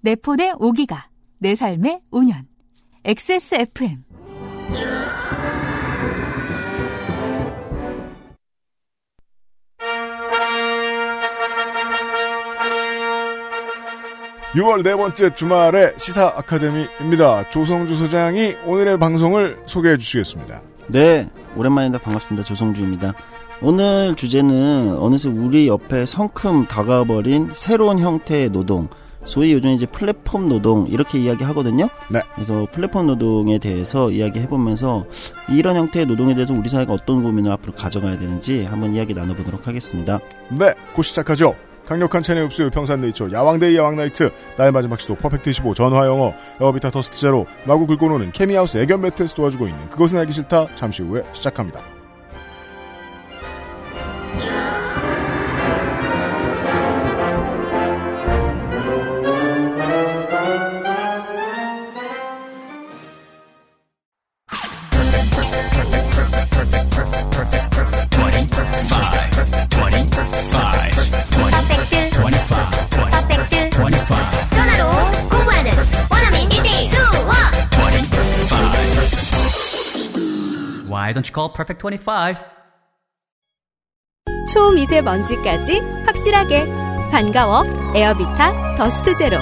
내 폰의 5기가, 내 삶의 5년. XSFM. (6월) 네 번째 주말의 시사 아카데미입니다 조성주 소장이 오늘의 방송을 소개해 주시겠습니다 네, 오랜만이다 반갑습니다. 조성주입니다. 오늘 주제는 어느새 우리 옆에 성큼 다가와버린 새로운 형태의 노동, 소위 요즘 이제 플랫폼 노동 이렇게 이야기하거든요. 네. 그래서 플랫폼 노동에 대해서 이야기해보면서 이런 형태의 노동에 대해서 우리 사회가 어떤 고민을 앞으로 가져가야 되는지 한번 이야기 나눠보도록 하겠습니다. 네, 곧 시작하죠. 강력한 체내 흡수율 평산네이처 야왕데이 야왕나이트 나의 마지막 시도 퍼펙트 25 전화영어 에어비타 더스트 제로 마구 긁고 노는 케미하우스 애견 매트에서 도와주고 있는 그것은 알기 싫다 잠시 후에 시작합니다. Why don't you call Perfect 25? 초미세먼지까지 확실하게. 반가워 에어비타 더스트 제로.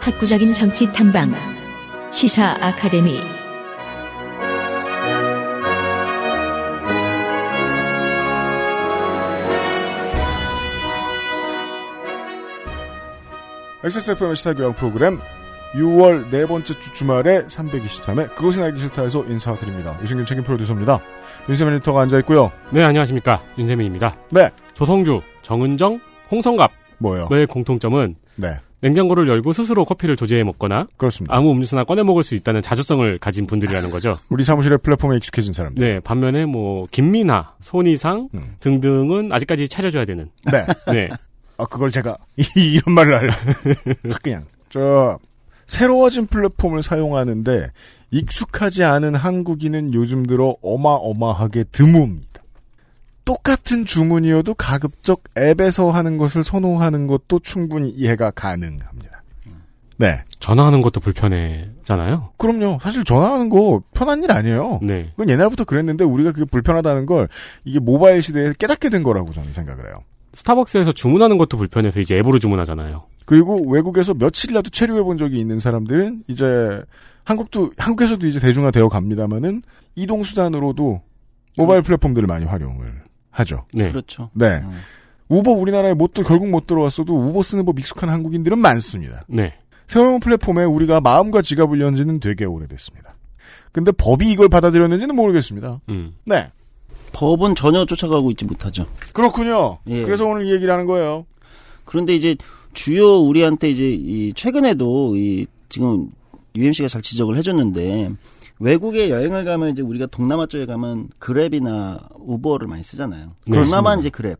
학구적인 정치 탐방 시사 아카데미 XSFM의 시사교양 프로그램 6월 네 번째 주 주말에 323회 그것은 알기 싫다에서 인사드립니다. 유승균 책임 프로듀서입니다. 윤세민 리터가 앉아있고요. 네, 안녕하십니까. 윤세민입니다. 네. 조성주, 정은정, 홍성갑의 뭐요? 공통점은 네. 냉장고를 열고 스스로 커피를 조제해 먹거나 그렇습니다. 아무 음료수나 꺼내 먹을 수 있다는 자주성을 가진 분들이라는 거죠. 우리 사무실의 플랫폼에 익숙해진 사람들. 네, 반면에 뭐 김민아, 손이상 음. 등등은 아직까지 차려줘야 되는. 네. 네, 아, 그걸 제가, 이런 말을 하려. 그냥, 저, 새로워진 플랫폼을 사용하는데, 익숙하지 않은 한국인은 요즘 들어 어마어마하게 드뭅니다. 똑같은 주문이어도 가급적 앱에서 하는 것을 선호하는 것도 충분히 이해가 가능합니다. 네. 전화하는 것도 불편해잖아요. 그럼요. 사실 전화하는 거 편한 일 아니에요. 네, 그건 옛날부터 그랬는데 우리가 그게 불편하다는 걸 이게 모바일 시대에 깨닫게 된 거라고 저는 생각을 해요. 스타벅스에서 주문하는 것도 불편해서 이제 앱으로 주문하잖아요. 그리고 외국에서 며칠이라도 체류해 본 적이 있는 사람들은 이제 한국도 한국에서도 이제 대중화 되어 갑니다만은 이동 수단으로도 모바일 플랫폼들을 많이 활용을 하죠. 네, 그렇죠. 네. 음. 우버 우리나라에 못 들- 결국 못 들어왔어도 우버 쓰는 법 익숙한 한국인들은 많습니다. 네, 새로운 플랫폼에 우리가 마음과 지갑을 연 지는 되게 오래됐습니다. 근데 법이 이걸 받아들였는지는 모르겠습니다. 음, 네. 법은 전혀 쫓아가고 있지 못하죠. 그렇군요. 예. 그래서 오늘 이 얘기를 하는 거예요. 그런데 이제 주요 우리한테 이제 이 최근에도 이 지금 UMC가 잘 지적을 해줬는데 외국에 여행을 가면 이제 우리가 동남아 쪽에 가면 그랩이나 우버를 많이 쓰잖아요. 네. 동남아는 이제 그랩.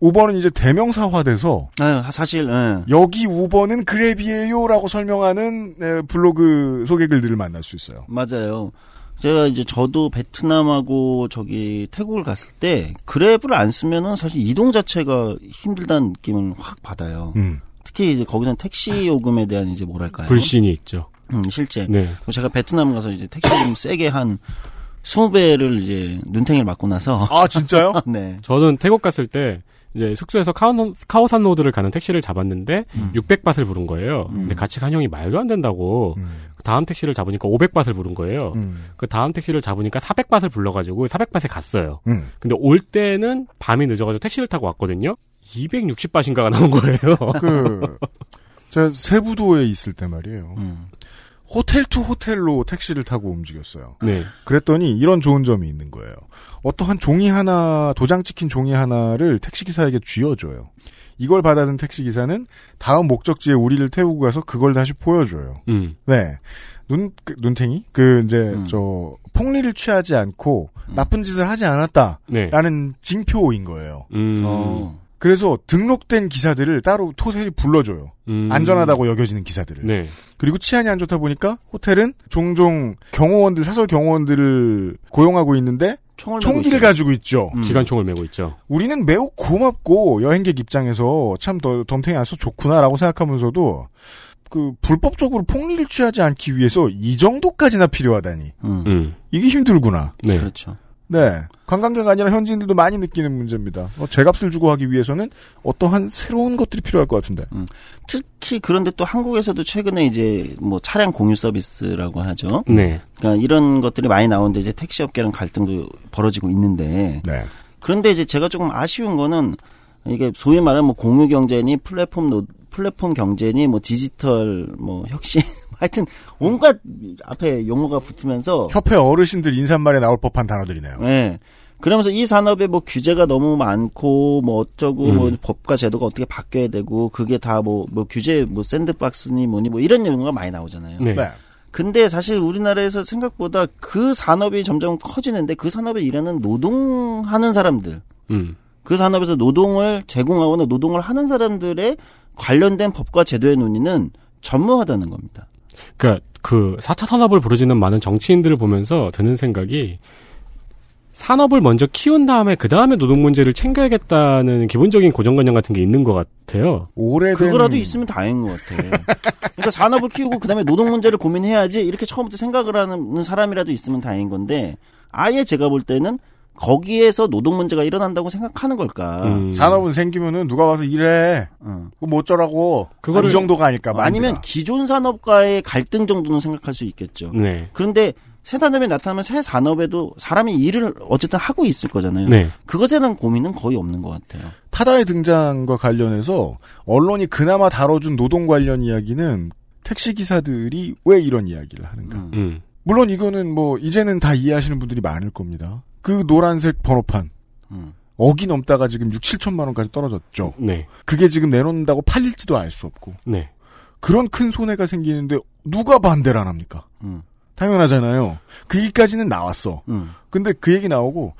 우버는 이제 대명사화돼서 아, 사실 예. 여기 우버는 그랩이에요라고 설명하는 에, 블로그 소개글들을 만날 수 있어요. 맞아요. 제가 이제 저도 베트남하고 저기 태국을 갔을 때 그랩을 안 쓰면은 사실 이동 자체가 힘들다는 느낌을 확 받아요. 음. 특히 이제 거기서는 택시 요금에 대한 이제 뭐랄까요? 불신이 있죠. 음, 실제. 네, 제가 베트남 가서 이제 택시 좀 세게 한 20배를 이제 눈탱이를 맞고 나서 아 진짜요? 네. 저는 태국 갔을 때 이제 숙소에서 카오, 카오산 로드를 가는 택시를 잡았는데 음. 600바트를 부른 거예요. 음. 근데 같이 간 형이 말도 안 된다고 음. 그 다음 택시를 잡으니까 500바트를 부른 거예요. 음. 그 다음 택시를 잡으니까 400바트를 불러가지고 400바트에 갔어요. 음. 근데 올 때는 밤이 늦어가지고 택시를 타고 왔거든요. 260바트인가가 나온 거예요. 그 제가 세부도에 있을 때 말이에요. 음. hotel to hotel로 택시를 타고 움직였어요. 네. 그랬더니 이런 좋은 점이 있는 거예요. 어떠한 종이 하나, 도장 찍힌 종이 하나를 택시기사에게 쥐어줘요. 이걸 받아든 택시 기사는 다음 목적지에 우리를 태우고 가서 그걸 다시 보여줘요. 음. 네. 눈, 그, 눈탱이? 그, 이제, 음. 저, 폭리를 취하지 않고 나쁜 짓을 하지 않았다. 네. 라는 징표인 거예요. 음. 어. 그래서 등록된 기사들을 따로 호텔이 불러줘요. 음. 안전하다고 여겨지는 기사들을. 네. 그리고 치안이 안 좋다 보니까 호텔은 종종 경호원들, 사설 경호원들을 고용하고 있는데 총을 메고 총기를. 가지고 있죠. 음. 기관총을 메고 있죠. 우리는 매우 고맙고 여행객 입장에서 참 더 덤탱이 안서 좋구나라고 생각하면서도 그 불법적으로 폭리를 취하지 않기 위해서 이 정도까지나 필요하다니 음. 음. 이게 힘들구나. 네. 그렇죠. 네. 관광객 아니라 현지인들도 많이 느끼는 문제입니다. 어, 제값을 주고 하기 위해서는 어떠한 새로운 것들이 필요할 것 같은데. 특히 그런데 또 한국에서도 최근에 이제 뭐 차량 공유 서비스라고 하죠. 네. 그러니까 이런 것들이 많이 나오는데 이제 택시 업계랑 갈등도 벌어지고 있는데 네. 그런데 이제 제가 조금 아쉬운 거는 이게 소위 말하는 뭐 공유 경제니 플랫폼 노, 플랫폼 경제니 뭐 디지털 뭐 혁신 하여튼 온갖 앞에 용어가 붙으면서 협회 어르신들 인사말에 나올 법한 단어들이네요. 예. 그러면서 이 산업에 뭐 규제가 너무 많고 뭐 어쩌고 음. 뭐 법과 제도가 어떻게 바뀌어야 되고 그게 다뭐뭐 규제 뭐 샌드박스니 뭐니 뭐 이런 용어가 많이 나오잖아요. 네. 네. 근데 사실 우리나라에서 생각보다 그 산업이 점점 커지는데 그 산업에 일하는 노동하는 사람들 음. 그 산업에서 노동을 제공하거나 노동을 하는 사람들의 관련된 법과 제도의 논의는 전무하다는 겁니다. 그러니까 그 4차 산업을 부르짖는 많은 정치인들을 보면서 드는 생각이 산업을 먼저 키운 다음에 그 다음에 노동 문제를 챙겨야겠다는 기본적인 고정관념 같은 게 있는 것 같아요. 오래된 그거라도 있으면 다행인 것 같아. 그러니까 산업을 키우고 그 다음에 노동 문제를 고민해야지 이렇게 처음부터 생각을 하는 사람이라도 있으면 다행인 건데 아예 제가 볼 때는 거기에서 노동 문제가 일어난다고 생각하는 걸까? 음. 산업은 생기면은 누가 와서 일해. 어. 그거 뭐 어쩌라고. 그거를- 이 정도가 아닐까. 아니면 마인드가. 기존 산업과의 갈등 정도는 생각할 수 있겠죠. 네. 그런데 새 산업이 나타나면 새 산업에도 사람이 일을 어쨌든 하고 있을 거잖아요. 네. 그것에 대한 고민은 거의 없는 것 같아요. 타다의 등장과 관련해서 언론이 그나마 다뤄준 노동 관련 이야기는 택시 기사들이 왜 이런 이야기를 하는가. 음. 음. 물론 이거는 뭐 이제는 다 이해하시는 분들이 많을 겁니다. 그 노란색 번호판 음. 억이 넘다가 지금 6, 7천만 원까지 떨어졌죠. 네. 그게 지금 내놓는다고 팔릴지도 알 수 없고 네. 그런 큰 손해가 생기는데 누가 반대를 안 합니까? 음. 당연하잖아요. 그 얘기까지는 나왔어. 음. 근데 그 얘기 나오고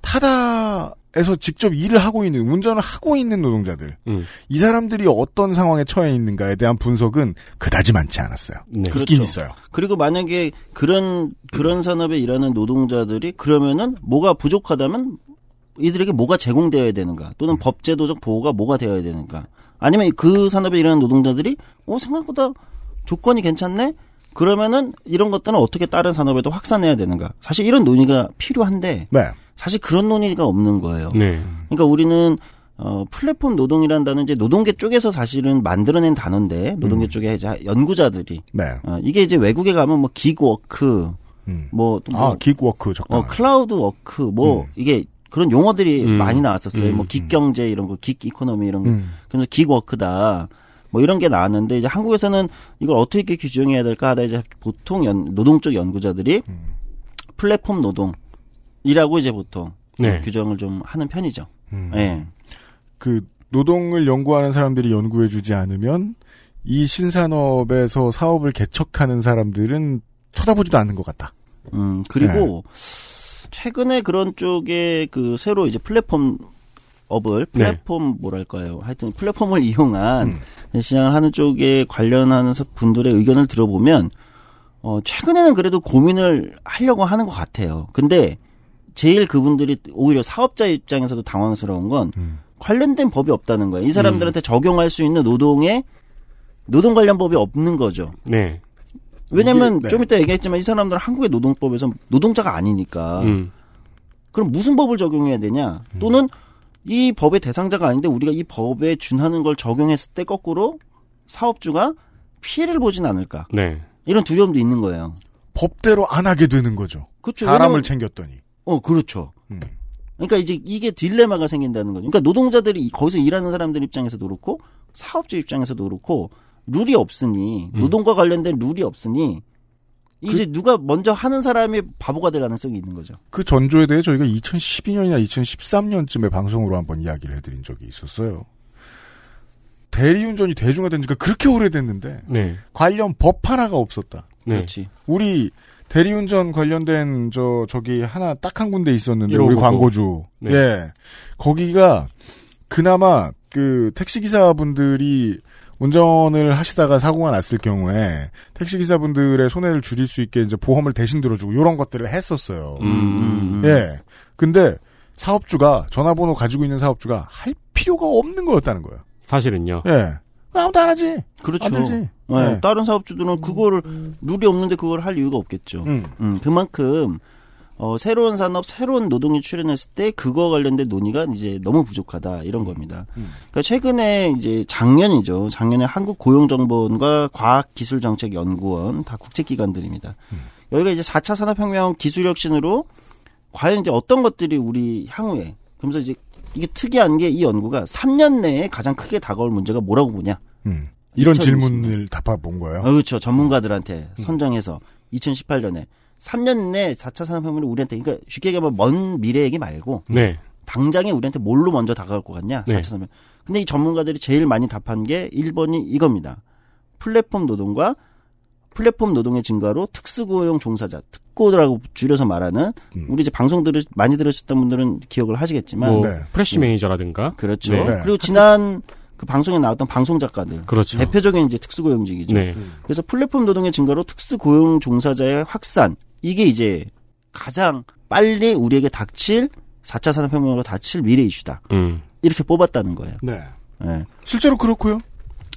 타다 에서 직접 일을 하고 있는 운전을 하고 있는 노동자들 음. 이 사람들이 어떤 상황에 처해 있는가에 대한 분석은 그다지 많지 않았어요. 네. 그렇죠. 있긴 있어요. 그리고 만약에 그런 그런 산업에 일하는 노동자들이 그러면은 뭐가 부족하다면 이들에게 뭐가 제공되어야 되는가 또는 법제도적 보호가 뭐가 되어야 되는가 아니면 그 산업에 일하는 노동자들이 어 생각보다 조건이 괜찮네 그러면은 이런 것들은 어떻게 다른 산업에도 확산해야 되는가 사실 이런 논의가 필요한데 네. 사실 그런 논의가 없는 거예요. 네. 그러니까 우리는 어, 플랫폼 노동이라는 단어 이제 노동계 쪽에서 사실은 만들어낸 단어인데 노동계 쪽에 이제 연구자들이 네. 어, 이게 이제 외국에 가면 뭐 기그워크 음. 뭐, 또 뭐 아, 긱워크 적당. 어, crowd work 뭐 음. 이게 그런 용어들이 음. 많이 나왔었어요. 음. 뭐 gig 경제 이런 거, gig economy 이런 거. 음. 그래서 기워크다. 뭐 이런 게 나왔는데 이제 한국에서는 이걸 어떻게 규정해야 될까 하다 이제 보통 연, 노동 쪽 연구자들이 음. 플랫폼 노동 이라고 이제 보통 네. 규정을 좀 하는 편이죠. 음. 예. 그 노동을 연구하는 사람들이 연구해주지 않으면 이 신산업에서 사업을 개척하는 사람들은 쳐다보지도 않는 것 같다. 음, 그리고 네. 최근에 그런 쪽에 그 새로 이제 플랫폼 업을 네. 플랫폼 뭐랄까요? 하여튼 플랫폼을 이용한 음. 시장을 하는 쪽에 관련하는 서- 분들의 의견을 들어보면 어 최근에는 그래도 고민을 하려고 하는 것 같아요. 근데 제일 그분들이 오히려 사업자 입장에서도 당황스러운 건 음. 관련된 법이 없다는 거예요. 이 사람들한테 적용할 수 있는 노동의 노동 관련 법이 없는 거죠. 네. 왜냐면 이게- 네. 좀 이따 얘기했지만 이 사람들은 한국의 노동법에서 노동자가 아니니까 음. 그럼 무슨 법을 적용해야 되냐? 또는 이 법의 대상자가 아닌데 우리가 이 법에 준하는 걸 적용했을 때 거꾸로 사업주가 피해를 보진 않을까? 네. 이런 두려움도 있는 거예요. 법대로 안 하게 되는 거죠. 그렇죠. 사람을 왜냐면- 챙겼더니. 어, 그렇죠. 음. 그러니까 이제 이게 딜레마가 생긴다는 거죠. 그러니까 노동자들이 이- 거기서 일하는 사람들 입장에서도 그렇고 사업주 입장에서도 그렇고 룰이 없으니 음. 노동과 관련된 룰이 없으니 이제 누가 먼저 하는 사람이 바보가 될 가능성이 있는 거죠. 그 전조에 대해 저희가 2012년이나 2013년쯤에 방송으로 한번 이야기를 해드린 적이 있었어요. 대리운전이 대중화된 지가 그렇게 오래됐는데 네. 관련 법 하나가 없었다. 네. 그렇지. 우리 대리운전 관련된 저 저기 하나 딱 한 군데 있었는데 우리 1599. 광고주 네. 예 거기가 그나마 그 택시 기사분들이 운전을 하시다가 사고가 났을 경우에 택시 기사분들의 손해를 줄일 수 있게 이제 보험을 대신 들어주고 이런 것들을 했었어요. 음. 예. 근데 사업주가 전화번호 가지고 있는 사업주가 할 필요가 없는 거였다는 거예요. 사실은요. 예. 아무도 안 하지. 그렇죠. 안 들지. 네, 네. 다른 사업주들은 그거를 룰이 없는데 그걸 할 이유가 없겠죠. 음. 음, 그만큼 어, 새로운 산업, 새로운 노동이 출현했을 때 그거 관련된 논의가 이제 너무 부족하다 이런 겁니다. 음. 그러니까 최근에 이제 작년이죠. 작년에 한국 고용정보원과 과학기술정책연구원 다 국제기관들입니다. 음. 여기가 이제 4차 산업혁명 기술혁신으로 과연 이제 어떤 것들이 우리 향후에 그러면서 이제 이게 특이한 게 이 연구가 3년 내에 가장 크게 다가올 문제가 뭐라고 보냐? 음. 이런 2020. 질문을 답해본 거예요. 아, 그렇죠. 전문가들한테 음. 선정해서 2018년에 3년 내 4차 산업혁명을 우리한테 그러니까 쉽게 얘기하면 먼 미래 얘기 말고 네. 당장에 우리한테 뭘로 먼저 다가올 것 같냐? 네. 4차 산업혁명. 근데 이 전문가들이 제일 많이 답한 게 1번이 이겁니다. 플랫폼 노동과 플랫폼 노동의 증가로 특수고용 종사자, 특 고라고 줄여서 말하는 음. 우리 이제 방송 들으 많이 들으셨던 분들은 기억을 하시겠지만 뭐 네. 프레시 매니저라든가. 그렇죠. 네. 네. 그리고 지난 그 방송에 나왔던 방송 작가들 그렇죠. 대표적인 이제 특수고용직이죠. 네. 그래서 플랫폼 노동의 증가로 특수고용 종사자의 확산 이게 이제 가장 빨리 우리에게 닥칠 4차 산업혁명으로 닥칠 미래 이슈다. 음. 이렇게 뽑았다는 거예요. 네. 예. 실제로 그렇고요.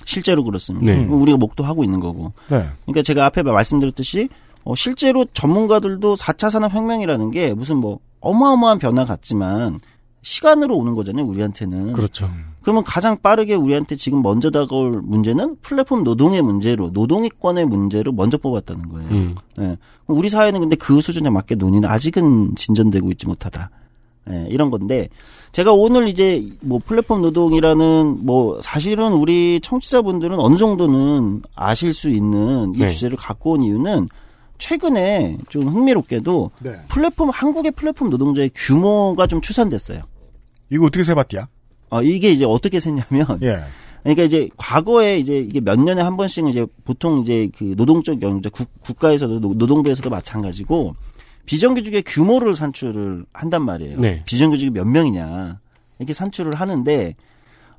실제로 그렇습니다. 네. 우리가 목도 하고 있는 거고. 네. 그러니까 제가 앞에 말씀드렸듯이 어, 실제로 전문가들도 4차 산업혁명이라는 게 무슨 뭐 어마어마한 변화 같지만 시간으로 오는 거잖아요. 우리한테는. 그렇죠. 그러면 가장 빠르게 우리한테 지금 먼저 다가올 문제는 플랫폼 노동의 문제로 노동이권의 문제로 먼저 뽑았다는 거예요. 음. 예. 우리 사회는 근데 그 수준에 맞게 논의는 아직은 진전되고 있지 못하다. 예, 이런 건데 제가 오늘 이제 뭐 플랫폼 노동이라는 뭐 사실은 우리 청취자분들은 어느 정도는 아실 수 있는 이 네. 주제를 갖고 온 이유는 최근에 좀 흥미롭게도 네. 플랫폼 한국의 플랫폼 노동자의 규모가 좀 추산됐어요. 이거 어떻게 세봤디야? 어, 이게 이제 어떻게 셌냐면 예. 그러니까 이제 과거에 이제 이게 몇 년에 한 번씩 이제 보통 이제 그 노동적 국, 국가에서도 노- 노동부에서도 마찬가지고 비정규직의 규모를 산출을 한단 말이에요. 네. 비정규직이 몇 명이냐 이렇게 산출을 하는데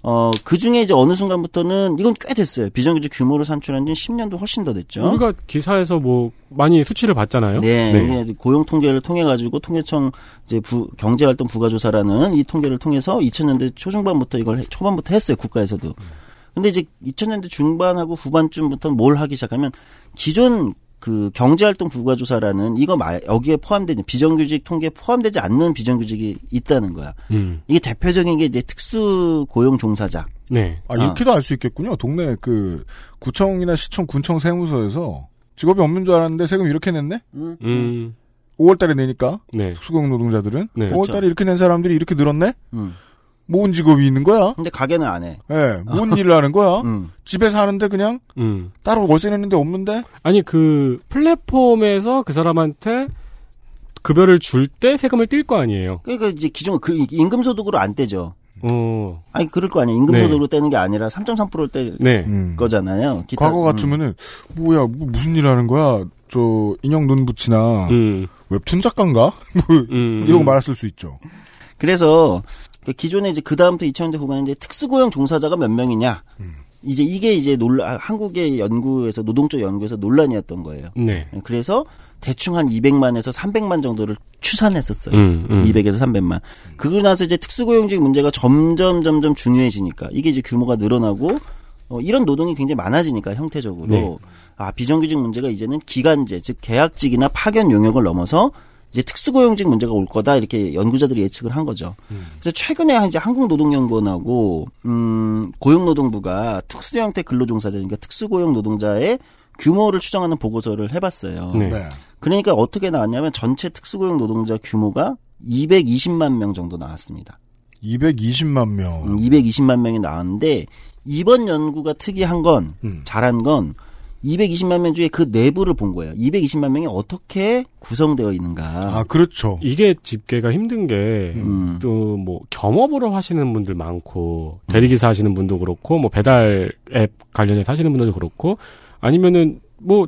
어 그 중에 이제 어느 순간부터는 이건 꽤 됐어요. 비정규직 규모를 산출한 지 10년도 훨씬 더 됐죠. 우리가 기사에서 뭐 많이 수치를 봤잖아요. 네, 이게 고용 통계를 통해 가지고 통계청 이제 부, 경제활동 부가조사라는 이 통계를 통해서 2000년대 초중반부터 이걸 해- 초반부터 했어요 국가에서도. 근데 이제 2000년대 중반하고 후반쯤부터 뭘 하기 시작하면 기존 그 경제활동 부가조사라는 이거 말 여기에 포함되는 비정규직 통계에 포함되지 않는 비정규직이 있다는 거야. 음. 이게 대표적인 게 이제 특수 고용 종사자. 네. 아, 이렇게도 알수 있겠군요. 동네 그 구청이나 시청, 군청 세무서에서 직업이 없는 줄 알았는데 세금 이렇게 냈네? 음. 5월달에 내니까 네. 특수고용 노동자들은 네. 5월달에 이렇게 낸 사람들이 이렇게 늘었네? 음. 모은 직업이 있는 거야? 근데 가게는 안 해. 예, 뭔 일을 하는 거야? 음. 집에 사는데 그냥 음. 따로 월세 내는데 없는데? 아니 그 플랫폼에서 그 사람한테 급여를 줄 때 세금을 띨 거 아니에요. 그러니까 이제 기존 그 임금 소득으로 안 떼죠. 어. 아니 그럴 거 아니에요. 임금 네. 소득으로 떼는 게 아니라 3.3%를 떼 네. 음. 거잖아요. 기타- 과거 음. 같으면은 뭐야 뭐 무슨 일 하는 거야? 저 인형 눈 붙이나 음. 웹툰 작가인가? 뭐 음. 이러고 말았을 수 있죠. 그래서 그 기존에 이제 그 다음부터 2000년대 후반에 특수고용 종사자가 몇 명이냐. 음. 이제 이게 이제 논란 한국의 연구에서 노동적 연구에서 논란이었던 거예요. 네. 그래서 대충 한 200만에서 300만 정도를 추산했었어요. 음, 음. 200에서 300만. 그러고 나서 이제 특수고용직 문제가 점점 점점 중요해지니까 이게 이제 규모가 늘어나고 어, 이런 노동이 굉장히 많아지니까 형태적으로 네. 아 비정규직 문제가 이제는 기간제 즉 계약직이나 파견 용역을 넘어서 이제 특수고용직 문제가 올 거다 이렇게 연구자들이 예측을 한 거죠. 그래서 최근에 이제 한국노동연구원하고 음, 고용노동부가 특수 형태 근로종사자 그러니까 특수고용 노동자의 규모를 추정하는 보고서를 해봤어요. 네. 네. 그러니까 어떻게 나왔냐면 전체 특수고용 노동자 규모가 220만 명 정도 나왔습니다. 220만 명. 음, 220만 명이 나왔는데 이번 연구가 특이한 건 음. 잘한 건 220만 명 중에 그 내부를 본 거예요. 220만 명이 어떻게 구성되어 있는가. 아 그렇죠. 이게 집계가 힘든 게 음. 또 뭐 겸업으로 하시는 분들 많고 대리기사 하시는 분도 그렇고 뭐 배달 앱 관련해서 하시는 분들도 그렇고 아니면은 뭐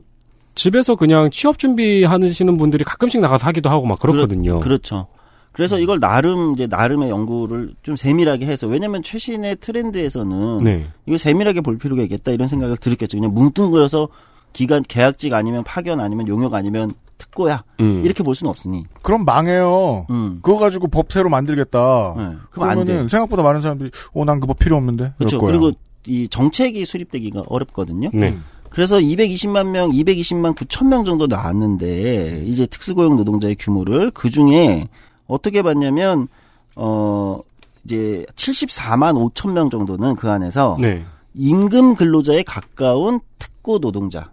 집에서 그냥 취업 준비하시는 분들이 가끔씩 나가서 하기도 하고 막 그렇거든요. 그렇죠. 그래서 이걸 나름 이제 나름의 연구를 좀 세밀하게 해서 왜냐면 최신의 트렌드에서는 네. 이거 세밀하게 볼 필요가 있겠다 이런 생각을 들었겠죠. 그냥 뭉뚱그려서 기간 계약직 아니면 파견 아니면 용역 아니면 특고야 음. 이렇게 볼 수는 없으니. 그럼 망해요. 음. 그거 가지고 법 새로 만들겠다. 네, 그럼 안 그러면은 돼. 생각보다 많은 사람들이 어난 그 법 필요 없는데. 그렇죠. 그리고 이 정책이 수립되기가 어렵거든요. 네. 그래서 220만 명, 220만 9천 명 정도 나왔는데 이제 특수고용 노동자의 규모를 그 중에 어떻게 봤냐면 어 이제 74만 5천 명 정도는 그 안에서 네. 임금 근로자에 가까운 특고 노동자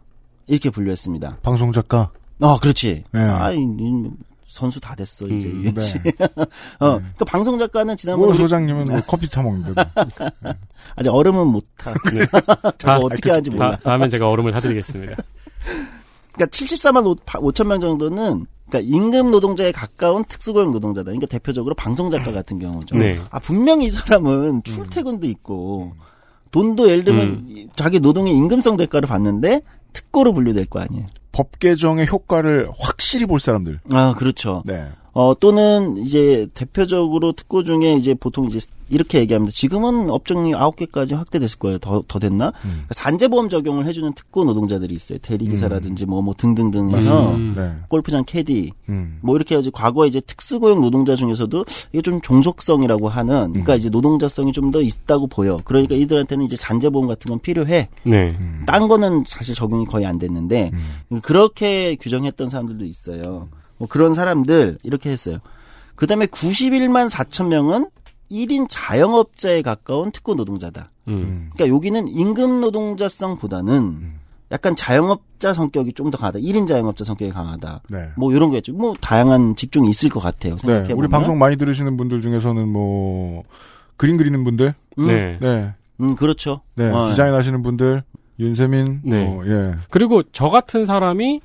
이렇게 분류했습니다. 방송 작가. 아, 그렇지. 네. 아, 선수 다 됐어 이제 음. 네. 어, 그러니까 방송 작가는 지난번에 뭐 소장님은 뭐 커피 타 먹는데. 아직 얼음은 못 타. 자, 뭐 어떻게 하는지 몰라. 다, 다음엔 제가 얼음을 사드리겠습니다. 그러니까 74만 5, 천 명 정도는 그러니까 임금 노동자에 가까운 특수고용 노동자다. 그러니까 대표적으로 방송 작가 같은 경우죠. 네. 아 분명히 이 사람은 출퇴근도 있고 돈도 예를 들면 음. 자기 노동의 임금성 대가를 받는데 특고로 분류될 거 아니에요. 법 개정의 효과를 확실히 볼 사람들. 아 그렇죠. 네. 어 또는 이제 대표적으로 특고 중에 이제 보통 이제 이렇게 얘기합니다. 지금은 업종이 아홉 개까지 확대됐을 거예요. 더 더 됐나? 음. 산재보험 적용을 해주는 특고 노동자들이 있어요. 대리기사라든지 뭐 뭐 등등등 해서 맞습니다. 음. 네. 골프장 캐디 음. 뭐 이렇게 해서 과거에 이제 특수고용 노동자 중에서도 이게 좀 종속성이라고 하는 그러니까 이제 노동자성이 좀 더 있다고 보여. 그러니까 이들한테는 이제 산재보험 같은 건 필요해. 네. 딴 거는 사실 적용이 거의 안 됐는데 그렇게 규정했던 사람들도 있어요. 뭐 그런 사람들 이렇게 했어요. 그 다음에 91만 4천 명은 1인 자영업자에 가까운 특고 노동자다. 음. 그러니까 여기는 임금 노동자성보다는 약간 자영업자 성격이 좀 더 강하다. 1인 자영업자 성격이 강하다. 네. 뭐 이런 거겠죠. 뭐 다양한 직종이 있을 것 같아요. 네. 생각해 보면. 우리 방송 많이 들으시는 분들 중에서는 뭐 그림 그리는 분들, 음, 네. 네, 음, 그렇죠. 네, 어, 디자인 하시는 분들, 윤세민, 네. 뭐, 예, 그리고 저 같은 사람이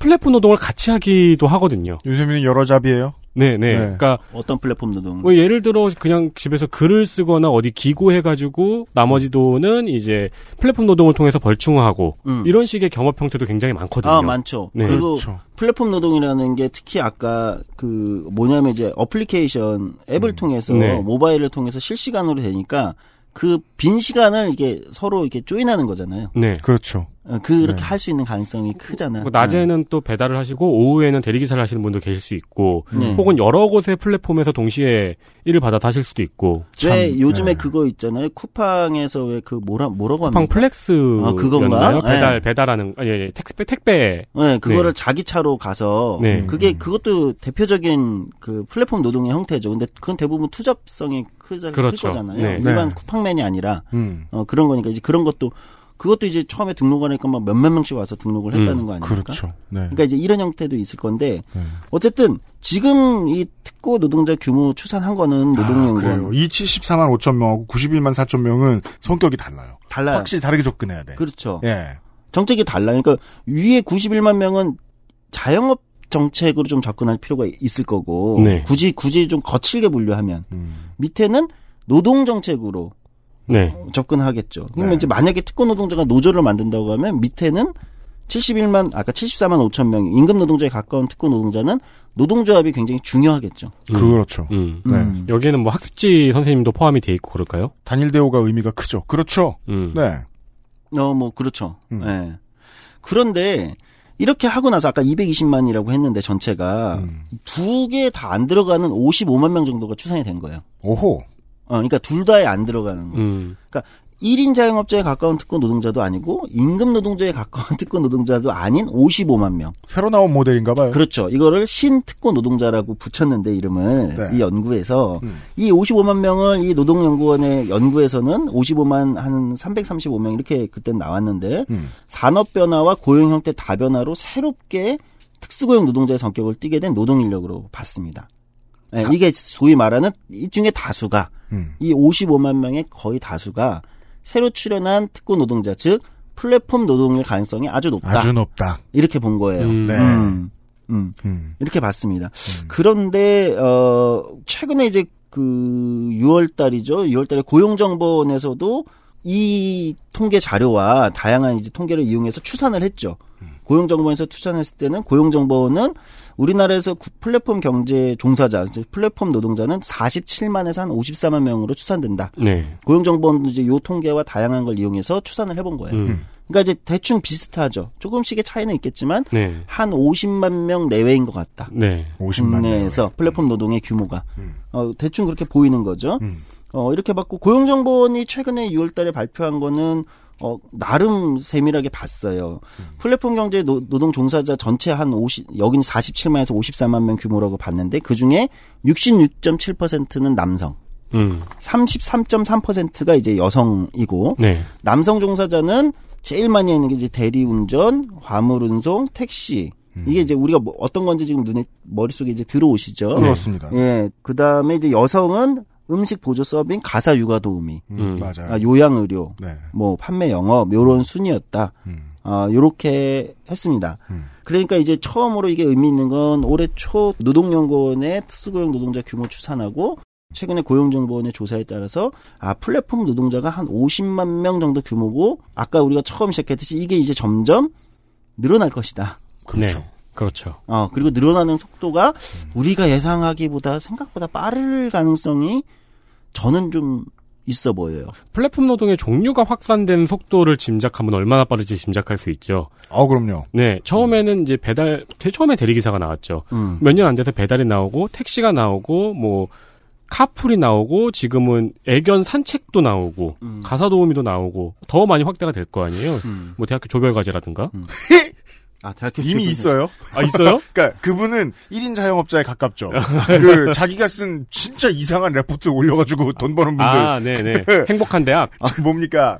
플랫폼 노동을 같이 하기도 하거든요. 윤세민은 여러 job이에요. 네, 네. 네. 그러니까 어떤 플랫폼 노동? 뭐 예를 들어 그냥 집에서 글을 쓰거나 어디 기고해가지고 나머지 돈은 이제 플랫폼 노동을 통해서 벌충하고 음. 이런 식의 겸업 형태도 굉장히 많거든요. 아, 많죠. 네. 그리고 그렇죠. 플랫폼 노동이라는 게 특히 아까 그 뭐냐면 이제 어플리케이션 앱을 통해서 네. 모바일을 통해서 실시간으로 되니까 그 빈 시간을 이게 서로 이렇게 join하는 거잖아요. 네. 그렇죠. 어, 그렇게 네. 할수 있는 가능성이 크잖아. 뭐 낮에는 또 배달을 하시고 오후에는 대리기사를 하시는 분도 계실 수 있고 네. 혹은 여러 곳의 플랫폼에서 동시에 일을 받아 하실 수도 있고 왜 참, 요즘에 네. 그거 있잖아요. 쿠팡에서 왜 그 뭐라 뭐라고 쿠팡 합니까? 플렉스 아, 그건가? 배달 네. 배달하는 아니 아니 택배 택배 네, 그거를 네. 자기 차로 가서 네. 그게 그것도 대표적인 그 플랫폼 노동의 형태죠. 근데 그건 대부분 two job성이 크자, 그렇죠. 네. 일반 네. 쿠팡맨이 아니라 음, 어, 그런 거니까 이제 그런 것도 그것도 이제 처음에 등록하니까 막 몇몇 명씩 와서 등록을 했다는 음, 거 아닙니까? 그렇죠. 네. 그러니까 이제 이런 형태도 있을 건데 네. 어쨌든 지금 이 특고 노동자 규모 추산한 거는 아, 그래요. 노동연구원 이 74만 5천 명하고 91만 4천 명은 성격이 달라요. 달라요. 확실히 다르게 접근해야 돼. 그렇죠. 예. 정책이 달라요. 그러니까 위에 91만 명은 자영업 정책으로 좀 접근할 필요가 있을 거고 네. 굳이 굳이 좀 거칠게 분류하면 음. 밑에는 노동 정책으로 네. 접근하겠죠. 그러면 네. 이제 만약에 특권 노동자가 노조를 만든다고 하면 밑에는 71만 아까 74만 5천 명 임금 노동자에 가까운 특권 노동자는 노동조합이 굉장히 중요하겠죠. 그렇죠. 음. 네. 음. 여기에는 뭐 학습지 선생님도 포함이 돼 있고 그럴까요? 단일 대우가 의미가 크죠. 그렇죠. 음. 네. 어, 뭐, 그렇죠. 음. 예. 그런데, 이렇게 하고 나서 아까 220만이라고 했는데 전체가 음. 두개 다 안 들어가는 55만 명 정도가 추산이 된 거예요. 오호. 어, 그러니까 둘 다에 안 들어가는 거. 음. 그러니까 1인 자영업자에 가까운 특권 노동자도 아니고 임금 노동자에 가까운 특권 노동자도 아닌 55만 명. 새로 나온 모델인가 봐요. 그렇죠. 이거를 신특권 노동자라고 붙였는데 이름을 네. 이 연구에서 음. 이 55만 명을 이 노동연구원의 연구에서는 55만 한 335명 이렇게 그때 나왔는데 음. 산업 변화와 고용 형태 다변화로 새롭게 특수고용 노동자의 성격을 띠게 된 노동 인력으로 봤습니다. 네, 이게 소위 말하는 이 중에 다수가 음. 이 55만 명의 거의 다수가 새로 출연한 특고 노동자 즉 플랫폼 노동일 가능성이 아주 높다. 아주 높다. 이렇게 본 거예요. 음. 네. 음, 음. 음. 이렇게 봤습니다. 그런데 어 최근에 이제 그 6월 달이죠. 6월 달에 고용정보원에서도 이 통계 자료와 다양한 이제 통계를 이용해서 추산을 했죠. 고용정보원에서 추산했을 때는 고용정보원은 우리나라에서 구- 플랫폼 경제 종사자, 즉 플랫폼 노동자는 47만에서 한 54만 명으로 추산된다. 네. 고용정보원도 이제 요 통계와 다양한 걸 이용해서 추산을 해본 거예요. 음. 그러니까 이제 대충 비슷하죠. 조금씩의 차이는 있겠지만 네. 한 50만 명 내외인 것 같다. 네. 50만 국내에서 플랫폼 노동의 규모가 음. 어, 대충 그렇게 보이는 거죠. 음. 어, 이렇게 봤고 고용정보원이 최근에 6월달에 발표한 거는 어, 나름 세밀하게 봤어요. 플랫폼 경제 노, 동 종사자 전체 한 50, 여기는 47만에서 54만 명 규모라고 봤는데 그 중에 66.7%는 남성, 음. 33.3%가 이제 여성이고 네. 남성 종사자는 제일 많이 있는 게 이제 대리운전, 화물운송, 택시. 이게 이제 우리가 뭐 어떤 건지 지금 눈에 머릿속에 이제 들어오시죠. 그렇습니다. 예. 그다음에 이제 여성은 음식 보조 서빙, 가사 육아 도우미, 음, 음. 맞아요. 아, 요양 의료, 네. 뭐 판매 영업 요런 순이었다. 음. 아, 요렇게 했습니다. 음. 그러니까 이제 처음으로 이게 의미 있는 건 올해 초 노동연구원의 특수고용 노동자 규모 추산하고 최근에 고용정보원의 조사에 따라서 아 플랫폼 노동자가 한 50만 명 정도 규모고 아까 우리가 처음 시작했듯이 이게 이제 점점 늘어날 것이다. 그렇죠. 네. 그렇죠. 어 그리고 늘어나는 속도가 우리가 예상하기보다 생각보다 빠를 가능성이 저는 좀 있어 보여요. 플랫폼 노동의 종류가 확산된 속도를 짐작하면 얼마나 빠르지 짐작할 수 있죠. 아, 그럼요. 네. 처음에는 이제 배달, 제- 처음에 대리기사가 나왔죠. 음. 몇년 안 돼서 배달이 나오고, 택시가 나오고, 뭐, 카풀이 나오고, 지금은 애견 산책도 나오고, 음. 가사 도우미도 나오고, 더 많이 확대가 될 거 아니에요? 음. 뭐, 대학교 조별과제라든가. 아 대학교 이미 교육은- 있어요. 아, 있어요? 그러니까 그분은 1인 자영업자에 가깝죠. 그 자기가 쓴 진짜 이상한 레포트 올려 가지고 돈 버는 분들 아, 네 네. 행복한 대학. 뭡니까?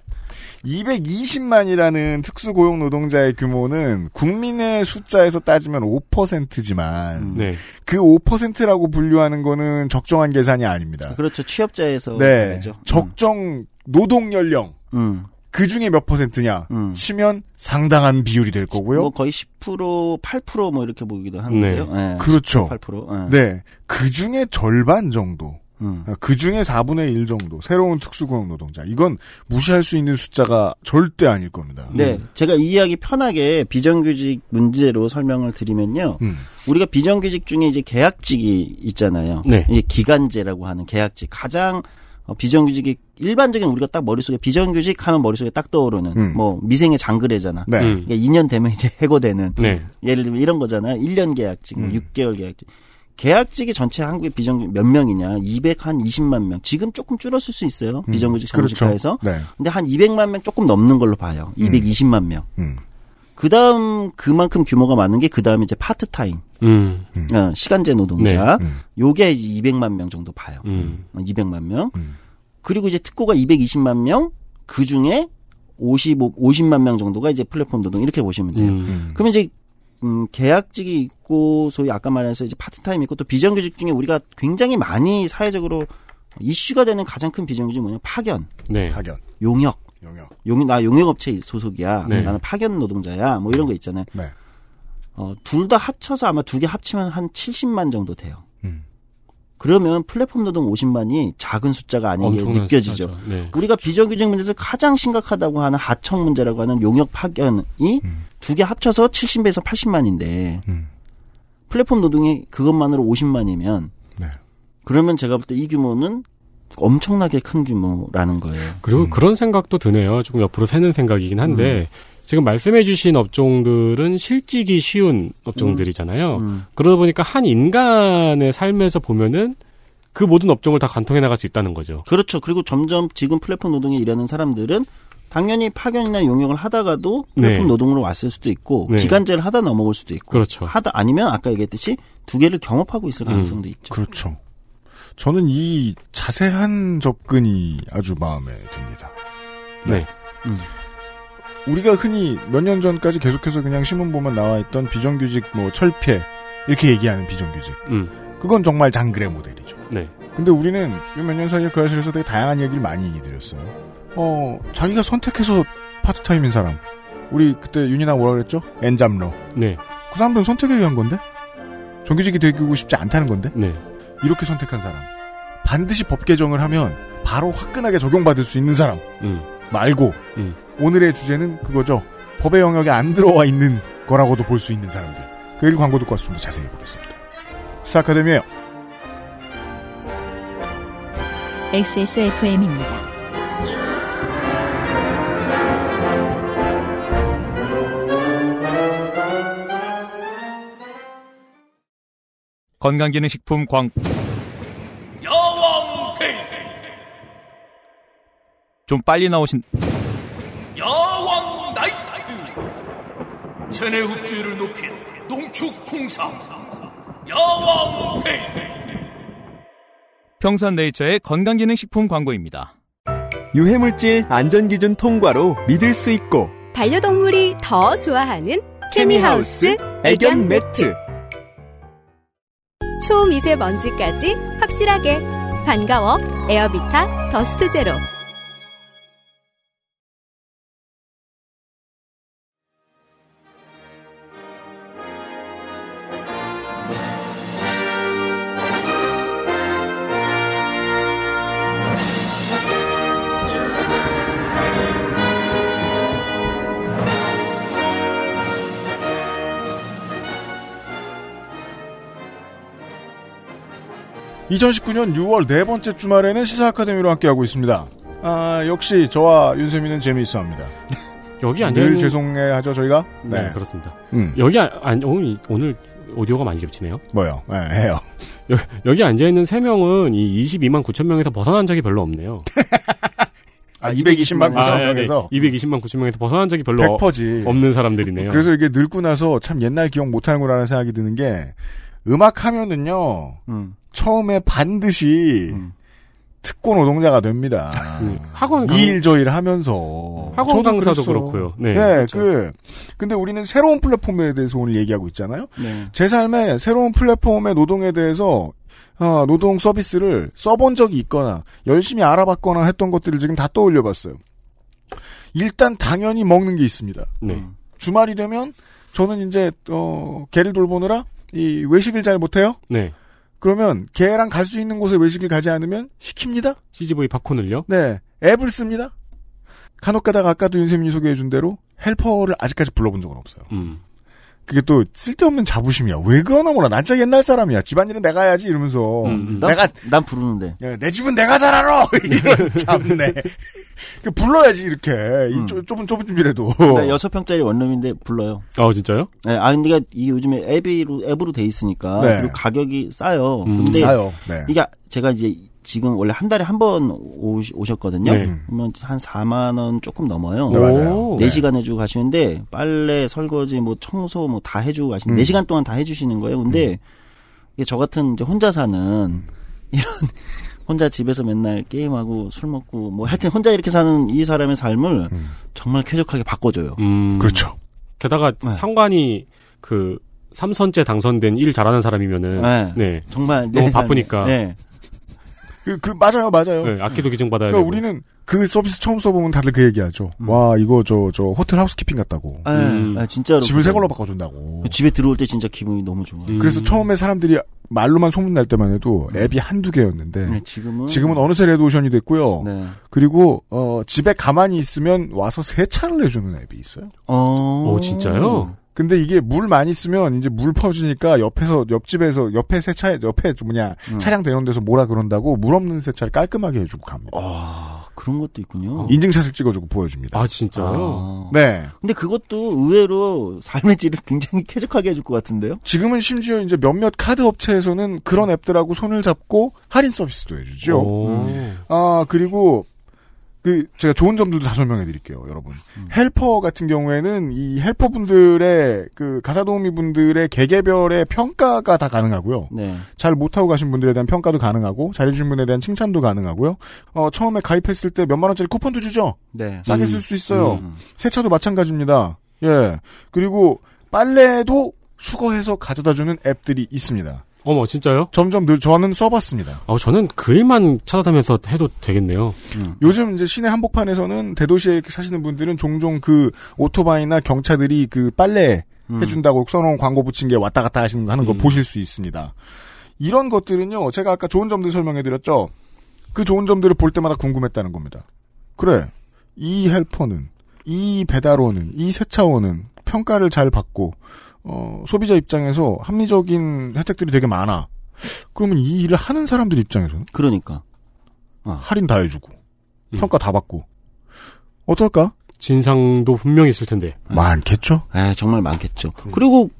220만이라는 특수고용 노동자의 규모는 국민의 숫자에서 따지면 5%지만 네. 그 5%라고 분류하는 거는 적정한 계산이 아닙니다. 그렇죠 취업자에서 네. 적정 노동 연령 음. 그 중에 몇 퍼센트냐 음. 치면 상당한 비율이 될 거고요. 뭐 거의 10% 8%뭐 이렇게 보기도 하는데요. 네. 그렇죠. 8%. 네. 그 중에 절반 정도. 음. 그 중에 4분의 1 정도. 새로운 특수고용 노동자. 이건 무시할 수 있는 숫자가 절대 아닐 겁니다. 네, 제가 이 이야기 편하게 비정규직 문제로 설명을 드리면요. 음. 우리가 비정규직 중에 이제 계약직이 있잖아요. 네. 이게 기간제라고 하는 계약직. 가장 어, 비정규직이 일반적인 우리가 딱 머릿속에 비정규직 하면 머릿속에 딱 떠오르는 음. 뭐 미생의 장그래잖아. 네. 음. 그러니까 2년 되면 이제 해고되는 네. 예를 들면 이런 거잖아요. 1년 계약직, 뭐 음. 6개월 계약직. 계약직이 전체 한국의 비정규직 몇 명이냐? 200 한 20만 명. 지금 조금 줄었을 수 있어요. 비정규직 그렇죠. 정직화에서. 네. 근데 한 200만 명 조금 넘는 걸로 봐요. 220만 명. 음. 그 다음 그만큼 규모가 많은 게 그 다음에 이제 파트타임, 음. 어, 시간제 노동자. 네. 음. 요게 이제 200만 명 정도 봐요. 음. 어, 200만 명. 음. 그리고 이제 특고가 220만 명. 그 중에 55, 50만 명 정도가 이제 플랫폼 노동 이렇게 보시면 돼요. 음. 그러면 이제 음, 계약직이 있고 소위 아까 말해서 이제 파트타임 있고 또 비정규직 중에 우리가 굉장히 많이 사회적으로 이슈가 되는 가장 큰 비정규직이 뭐냐 파견, 네. 파견, 용역. 영역. 용, 나 용역업체 소속이야. 네. 나는 파견 노동자야. 뭐 이런 거 있잖아요. 네. 어, 둘 다 합쳐서 아마 두 개 합치면 한 70만 정도 돼요. 음. 그러면 플랫폼 노동 50만이 작은 숫자가 아닌 게 느껴지죠. 네. 우리가 비정규직 문제에서 가장 심각하다고 하는 하청 문제라고 하는 용역 파견이 두개 합쳐서 70에서 80만인데 음. 플랫폼 노동이 그것만으로 50만이면 네. 그러면 제가 볼 때 이 규모는 엄청나게 큰 규모라는 거예요. 그리고 음. 그런 생각도 드네요. 조금 옆으로 새는 생각이긴 한데, 지금 말씀해주신 업종들은 실직이 쉬운 업종들이잖아요. 음. 그러다 보니까 한 인간의 삶에서 보면은 그 모든 업종을 다 관통해 나갈 수 있다는 거죠. 그렇죠. 그리고 점점 지금 플랫폼 노동에 일하는 사람들은 당연히 파견이나 용역을 하다가도 플랫폼 네. 노동으로 왔을 수도 있고 네. 기간제를 하다 넘어올 수도 있고 그렇죠. 하다 아니면 아까 얘기했듯이 두 개를 경험하고 있을 가능성도 있죠. 그렇죠. 저는 이 자세한 접근이 아주 마음에 듭니다. 네. 우리가 흔히 몇 년 전까지 계속해서 그냥 신문 보면 나와 있던 비정규직 뭐 철폐 이렇게 얘기하는 비정규직. 음. 그건 정말 장그래 모델이죠. 네. 근데 우리는 이몇년 사이에 그 아실에서 되게 다양한 얘기를 많이 드렸어요. 어, 자기가 선택해서 파트타임인 사람. 우리 그때 윤이나 뭐라 그랬죠? 엔잡러. 네. 그 사람들은 선택에 의한 건데? 정규직이 되고 싶지 않다는 건데? 네. 이렇게 선택한 사람. 반드시 법 개정을 하면 바로 화끈하게 적용받을 수 있는 사람. 음. 말고 음. 오늘의 주제는 그거죠. 법의 영역에 안 들어와 있는 거라고도 볼 수 있는 사람들. 그일 광고 듣고 와서 좀 더 자세히 해보겠습니다. 시사 아카데미예요. XSFM입니다. 건강기능식품 광 여왕 좀 빨리 나오신 여왕 나이트! 체내 흡수율을 높인 농축 풍상! 여왕 평산네이처의 건강기능식품 광고입니다. 유해물질 안전기준 통과로 믿을 수 있고 반려동물이 더 좋아하는 케미하우스 애견 매트 초미세먼지까지 확실하게. 반가워. 에어비타 더스트 제로 이천십구 년 6월 네 번째 주말에는 시사 아카데미로 함께하고 있습니다. 아, 역시 저와 윤세민은 재미있어 합니다. 여기 앉아 늘 죄송해하죠 저희가. 네, 그렇습니다. 음. 여기 안, 안- 오늘, 오늘 오디오가 많이 겹치네요. 뭐요? 네, 해요. 여, 기 앉아 있는 세 명은 이 22만 9천 명에서 벗어난 적이 별로 없네요. 아, 220만 9천 아, 네, 명에서 네. 220만 9천 명에서 벗어난 적이 별로 100%지. 없는 사람들이네요. 그래서 이게 늙고 나서 참 옛날 기억 못하는구나라는 생각이 드는 게 음악 하면은요 음. 처음에 반드시 특고 노동자가 됩니다. 그 학원 강- 이일 저일 하면서 학원 강사도 그랬어. 그렇고요. 네, 네, 그렇죠. 그 근데 우리는 새로운 플랫폼에 대해서 오늘 얘기하고 있잖아요. 네. 제 삶에 새로운 플랫폼의 노동에 대해서 어, 노동 서비스를 써본 적이 있거나 열심히 알아봤거나 했던 것들을 지금 다 떠올려봤어요. 일단 당연히 먹는 게 있습니다. 네. 주말이 되면 저는 이제 어 개를 돌보느라 이 외식을 잘 못해요. 네. 그러면 개랑 갈 수 있는 곳에 외식을 가지 않으면 시킵니다. CGV 팝콘을요? 네, 앱을 씁니다. 간혹 가다가 아까도 윤세민이 소개해준 대로 헬퍼를 아직까지 불러본 적은 없어요. 음. 그게 또 쓸데없는 자부심이야. 왜 그러나 몰라. 난 진짜 옛날 사람이야. 집안일은 내가 해야지 이러면서 난, 내가 난 부르는데. 야, 내 집은 내가 잘 알아. 이런 참네. 그 불러야지 이렇게 이 좁- 좁은 좁은 집이라도. 그러니까 여섯 평짜리 원룸인데 불러요. 아 진짜요? 네, 아 근데 이게 이 요즘에 앱으로 앱으로 돼 있으니까 네. 그리고 가격이 싸요. 음. 근데 싸요. 네. 이게 제가 이제 지금 원래 한 달에 한 번 오셨거든요. 네. 그러면 한 4만 원 조금 넘어요. 네, 맞아요. 오. 네. 4시간 해주고 가시는데 빨래, 설거지, 뭐 청소 뭐 다 해주고 가시는 음. 4시간 동안 다 해주시는 거예요. 근데 이게 저 같은 이제 혼자 사는 이런 혼자 집에서 맨날 게임하고 술 먹고 뭐 하여튼 혼자 이렇게 사는 이 사람의 삶을 음. 정말 쾌적하게 바꿔줘요. 음. 그렇죠. 게다가 네. 상관이 그 삼선째 당선된 일 잘하는 사람이면은 네. 네. 정말 너무 내 삶이- 바쁘니까. 네. 그, 그, 맞아요, 맞아요. 네, 악기도 기증 받아야 그러니까 되고. 우리는 그 서비스 처음 써보면 다들 그 얘기하죠. 와, 이거 저, 저, 호텔 하우스키핑 같다고. 네, 음. 네, 진짜로 집을 새. 걸로 바꿔준다고. 집에 들어올 때 진짜 기분이 너무 좋아요. 음. 그래서 처음에 사람들이 말로만 소문날 때만 해도 앱이 한두 개였는데, 네, 지금은 지금은 어느새 레드오션이 됐고요. 네. 그리고, 어, 집에 가만히 있으면 와서 세차를 해주는 앱이 있어요. 어. 오, 진짜요? 근데 이게 물 많이 쓰면 이제 물 퍼주니까 옆에서 옆집에서 옆에 세차 옆에 좀 뭐냐 음. 차량 대는 데서 뭐라 그런다고 물 없는 세차를 깔끔하게 해주고 갑니다. 아, 그런 것도 있군요. 인증샷을 찍어주고 보여줍니다. 아 진짜요? 아. 네. 근데 그것도 의외로 삶의 질을 굉장히 쾌적하게 해줄 것 같은데요? 지금은 심지어 이제 몇몇 카드 업체에서는 그런 앱들하고 손을 잡고 할인 서비스도 해주죠. 오. 아 그리고 그 제가 좋은 점들도 다 설명해 드릴게요, 여러분. 헬퍼 같은 경우에는 이 헬퍼분들의 그 가사도우미 분들의 개개별의 평가가 다 가능하고요. 네. 잘 못하고 가신 분들에 대한 평가도 가능하고 잘해주신 분에 대한 칭찬도 가능하고요. 어, 처음에 가입했을 때 몇만 원짜리 쿠폰도 주죠. 네. 싸게 음. 쓸수 있어요. 음. 세차도 마찬가지입니다. 예. 그리고 빨래도 수거해서 가져다주는 앱들이 있습니다. 어머 진짜요? 점점 늘 저는 써봤습니다. 어 저는 그 일만 찾아다면서 해도 되겠네요. 요즘 이제 시내 한복판에서는 대도시에 사시는 분들은 종종 그 오토바이나 경차들이 그 빨래 음. 해준다고 써놓은 광고 붙인 게 왔다 갔다 하시는 거 하는 거 음. 보실 수 있습니다. 이런 것들은요, 제가 아까 좋은 점들 설명해드렸죠. 그 좋은 점들을 볼 때마다 궁금했다는 겁니다. 그래, 이 헬퍼는, 이 배달원은, 이 세차원은 평가를 잘 받고 어, 소비자 입장에서 합리적인 혜택들이 되게 많아. 그러면 이 일을 하는 사람들 입장에서는 그러니까 할인 다 해주고 음. 평가 다 받고 어떨까? 진상도 분명히 있을 텐데. 많겠죠. 에 정말 많겠죠. 음. 그리고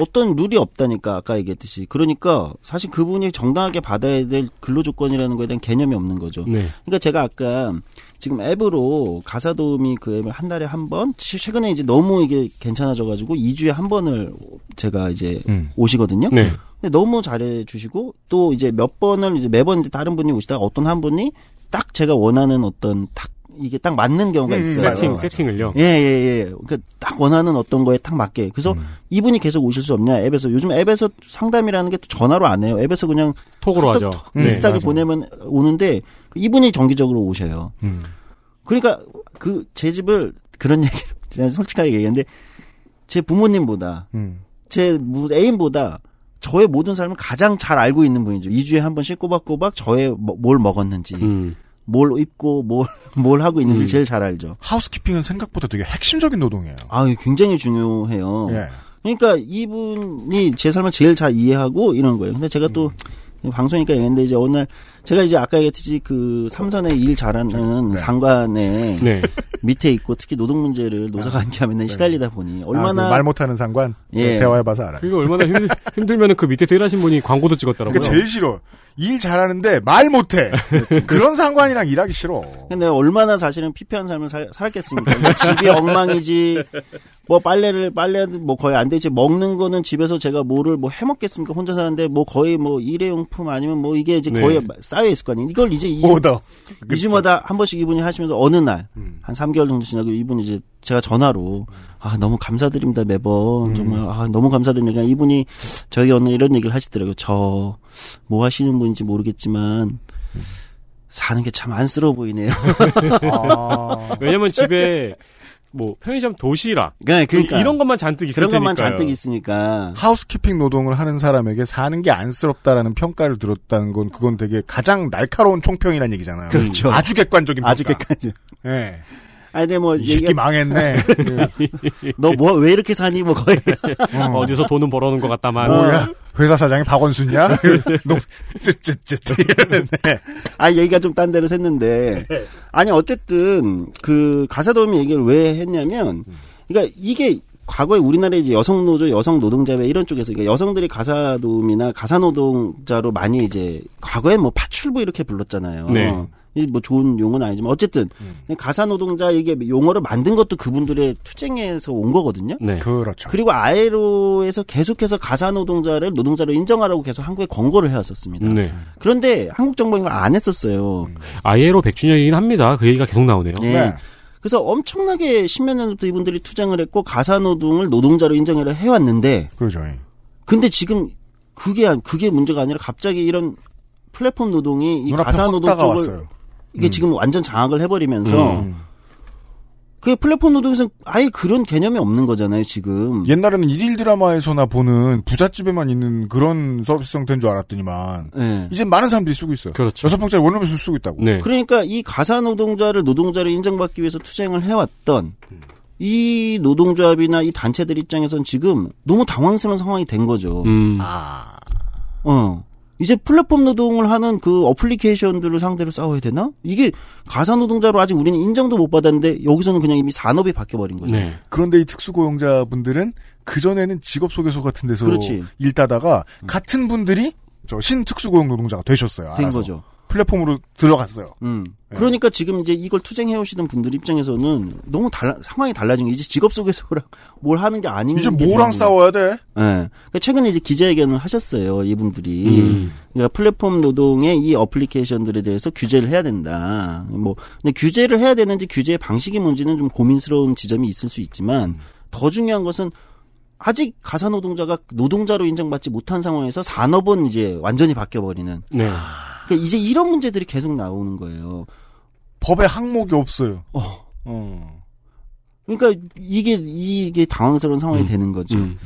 어떤 룰이 없다니까 아까 얘기했듯이 그러니까 사실 그분이 정당하게 받아야 될 근로 조건이라는 거에 대한 개념이 없는 거죠. 네. 그러니까 제가 아까 지금 앱으로 가사 도우미 그 앱을 한 달에 한 번, 치- 최근에 이제 너무 이게 괜찮아져가지고 2주에 한 번을 제가 이제 음. 오시거든요. 네. 근데 너무 잘해 주시고 또 이제 몇 번을 이제 매번 이제 다른 분이 오시다가 어떤 한 분이 딱 제가 원하는 어떤 딱 이게 딱 맞는 경우가 음, 있어요. 세팅. 세팅을요. 예, 예, 예. 그러니까 딱 원하는 어떤 거에 딱 맞게. 그래서 음. 이분이 계속 오실 수 없냐? 앱에서 요즘 앱에서 상담이라는 게 또 전화로 안 해요. 앱에서 그냥 톡으로 톡, 하죠. 톡 네. 비슷하게 맞아요. 보내면 오는데 이분이 정기적으로 오셔요. 음. 그러니까 그 제 집을 그런 얘기를 제가 솔직하게 얘기했는데 제 부모님보다 음. 제 무- 애인보다 저의 모든 삶을 가장 잘 알고 있는 분이죠. 2주에 한 번씩 꼬박꼬박 저의 뭐- 뭘 먹었는지, 음. 뭘 입고, 뭘, 뭘 하고 있는지 음. 제일 잘 알죠. 하우스키핑은 생각보다 되게 핵심적인 노동이에요. 아, 굉장히 중요해요. 예. 그러니까 이분이 제 삶을 제일 잘 이해하고 이런 거예요. 근데 제가 또 방송이니까 얘기했는데 이제 어느 날 제가 이제 아까 얘기했듯이 그 삼선에 일 잘하는 네. 상관에 네. 밑에 있고 특히 노동 문제를 노사관계와 맨날 시달리다 보니 아, 얼마나 그말 못하는 상관 예. 대화해봐서 알아요. 그게 얼마나 힘들, 힘들면은 그 밑에 일하신 분이 광고도 찍었더라고요. 그러니까 제일 싫어. 일 잘하는데 말 못해. 그런 상관이랑 일하기 싫어. 근데 얼마나 사실은 피폐한 삶을 살, 살았겠습니까? 뭐 집이 엉망이지, 뭐 빨래를, 빨래도 뭐 거의 안 되지, 먹는 거는 집에서 제가 뭐를 뭐 해먹겠습니까? 혼자 사는데 뭐 거의 뭐 일회용품 아니면 뭐 이게 이제 네. 거의 쌓여 있을 거 아니에요? 이걸 이제 이, 오더. 2주마다 한 번씩 이분이 하시면서 어느 날, 음. 한 3개월 정도 지나고 이분이 이제 제가 전화로, 아, 너무 감사드립니다, 매번. 정말, 아, 너무 감사드립니다. 그냥 이분이 저에게 어느 이런 얘기를 하시더라고요. 저, 뭐 하시는 분인지 모르겠지만, 사는 게 참 안쓰러워 보이네요. 아, 왜냐면 집에 뭐 편의점 도시락 네, 그러니까. 이런 것만 잔뜩 있을 그런 것만 테니까요. 잔뜩 있으니까. 하우스키핑 노동을 하는 사람에게 사는 게 안쓰럽다라는 평가를 들었다는 건 그건 되게 가장 날카로운 총평이라는 얘기잖아요. 그렇죠. 아주 객관적인 평가. 아주 객관적. 예. 아니, 근데 뭐, 이 새끼 얘기, 망했네. 너 뭐, 왜 이렇게 사니? 뭐, 거의. 어, 어디서 돈은 벌어놓은 것 같다만. 뭐야? 회사 사장이 박원순이야? 너, 쯧쯧쯧. 이러는데. 아, 얘기가 좀 딴 데로 샜는데. 아니, 어쨌든, 그, 가사도우미 얘기를 왜 했냐면, 그러니까 이게, 과거에 우리나라에 이제 여성 노조, 여성 노동자회 이런 쪽에서 그러니까 여성들이 가사 도우미나 가사 노동자로 많이 이제 과거에 뭐 파출부 이렇게 불렀잖아요. 네. 이뭐 좋은 용어는 아니지만 어쨌든 가사 노동자 이게 용어를 만든 것도 그분들의 투쟁에서 온 거거든요. 네. 그렇죠. 그리고 아에로에서 계속해서 가사 노동자를 노동자로 인정하라고 계속 한국에 권고를 해왔었습니다. 네. 그런데 한국 정부가 이걸 안 했었어요. 아이에로 100주년이긴 합니다. 그 얘기가 계속 나오네요. 네. 네. 그래서 엄청나게 십몇 년부터 이분들이 투쟁을 했고 가사 노동을 노동자로 인정을 해왔는데 그렇죠. 근데 지금 그게 안- 그게 문제가 아니라 갑자기 이런 플랫폼 노동이 이 가사 확 노동 쪽을 다가왔어요. 이게 지금 완전 장악을 해버리면서 음. 그 플랫폼 노동에서 아예 그런 개념이 없는 거잖아요 지금. 옛날에는 일일 드라마에서나 보는 부잣집에만 있는 그런 서비스 형태인 줄 알았더니만 네. 이제 많은 사람들이 쓰고 있어요. 그렇죠. 여섯 평짜리 원룸에서 쓰고 있다고. 네. 그러니까 이 가사 노동자를 노동자로 인정받기 위해서 투쟁을 해왔던 이 노동조합이나 이 단체들 입장에선 지금 너무 당황스러운 상황이 된 거죠. 음. 어. 이제 플랫폼 노동을 하는 그 어플리케이션들을 상대로 싸워야 되나? 이게 가사 노동자로 아직 우리는 인정도 못 받았는데 여기서는 그냥 이미 산업이 바뀌어버린 거죠. 네. 그런데 이 특수고용자분들은 그전에는 직업소개소 같은 데서 그렇지. 일 따다가 같은 분들이 저 신특수고용 노동자가 되셨어요. 된 알아서. 거죠. 플랫폼으로 들어갔어요. 음. 네. 그러니까 지금 이제 이걸 투쟁해 오시는 분들 입장에서는 너무 달라, 상황이 달라진 게 이제 직업 속에서랑 뭘 하는 게 아닌 이제 게 뭐랑 싸워야 돼? 예. 그러니까 최근에 이제 기자회견을 하셨어요, 이분들이. 음. 그러니까 플랫폼 노동의 이 어플리케이션들에 대해서 규제를 해야 된다. 뭐, 근데 규제를 해야 되는지 규제의 방식이 뭔지는 좀 고민스러운 지점이 있을 수 있지만 더 중요한 것은 아직 가사 노동자가 노동자로 인정받지 못한 상황에서 산업은 이제 완전히 바뀌어버리는. 네. 그러니까 이제 이런 문제들이 계속 나오는 거예요. 법에 항목이 없어요. 어. 어. 그러니까 이게 이게 당황스러운 상황이 음. 되는 거죠. 음.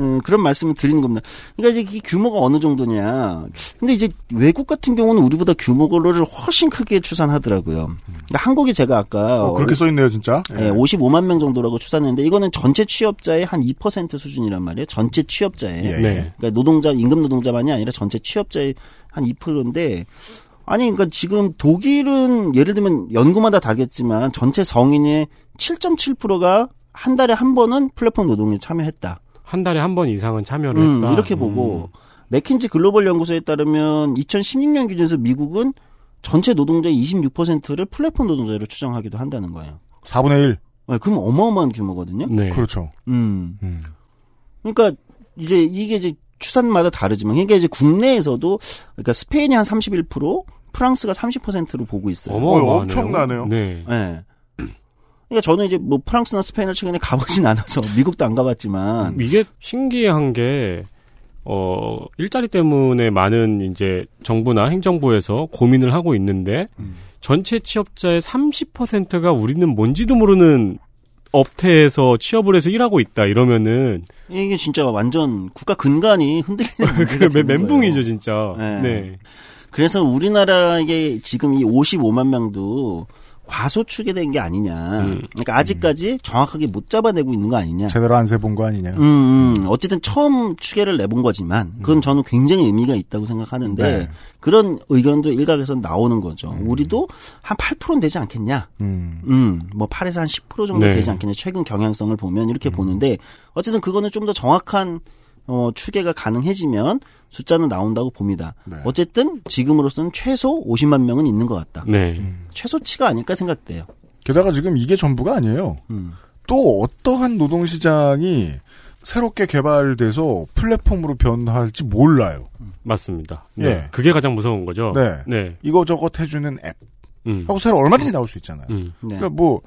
음, 그런 말씀을 드리는 겁니다. 그러니까 이제 이 규모가 어느 정도냐. 근데 이제 외국 같은 경우는 우리보다 규모를 훨씬 크게 추산하더라고요. 그러니까 한국이 제가 아까 어, 그렇게 써 있네요, 진짜. 예, 55만 명 정도라고 추산했는데 이거는 전체 취업자의 한 2% 수준이란 말이에요. 전체 취업자의. 예, 예. 네. 그러니까 노동자 임금 노동자만이 아니라 전체 취업자의 한 2%인데 아니 그러니까 지금 독일은 예를 들면 연구마다 다르겠지만 전체 성인의 7.7%가 한 달에 한 번은 플랫폼 노동에 참여했다. 한 달에 한 번 이상은 참여를 음, 했다. 이렇게 보고 맥킨지 글로벌 연구소에 따르면 2016년 기준에서 미국은 전체 노동자의 26%를 플랫폼 노동자로 추정하기도 한다는 거예요. 4분의 1. 네, 그럼 어마어마한 규모거든요. 네. 그렇죠. 음. 음. 그러니까 이제 이게 이제 추산마다 다르지만 그러니까 이제 국내에서도 그러니까 스페인이 한 31%, 프랑스가 30%로 보고 있어요. 어마어마하네요. 어, 엄청나네요. 네. 예. 그러니까 저는 이제 뭐 프랑스나 스페인을 최근에 가보진 않아서 미국도 안 가봤지만 이게 신기한 게, 어, 일자리 때문에 많은 이제 정부나 행정부에서 고민을 하고 있는데, 전체 취업자의 30%가 우리는 뭔지도 모르는 업태에서 취업을 해서 일하고 있다 이러면은 이게 진짜 완전 국가 근간이 흔들리는 되는 멘붕이죠 거예요. 진짜. 네. 네. 그래서 우리나라에 지금 이 55만 명도 과소추계된 게 아니냐. 음. 그러니까 아직까지 정확하게 못 잡아내고 있는 거 아니냐. 제대로 안 세본 거 아니냐. 음, 음. 어쨌든 처음 추계를 내본 거지만 그건 저는 굉장히 의미가 있다고 생각하는데 네. 그런 의견도 일각에서 나오는 거죠. 우리도 한 8%는 되지 않겠냐. 음. 음, 뭐 8에서 한 10% 정도 네. 되지 않겠냐. 최근 경향성을 보면 이렇게 보는데 어쨌든 그거는 좀 더 정확한 어, 추계가 가능해지면 숫자는 나온다고 봅니다. 네. 어쨌든 지금으로서는 최소 50만 명은 있는 것 같다. 네. 최소치가 아닐까 생각돼요. 게다가 지금 이게 전부가 아니에요. 음. 또 어떠한 노동시장이 새롭게 개발돼서 플랫폼으로 변화할지 몰라요. 맞습니다. 예. 네. 그게 가장 무서운 거죠. 네. 네. 이거저것 해주는 앱. 음. 하고 새로 얼마든지 나올 수 있잖아요. 음. 네. 그러니까 뭐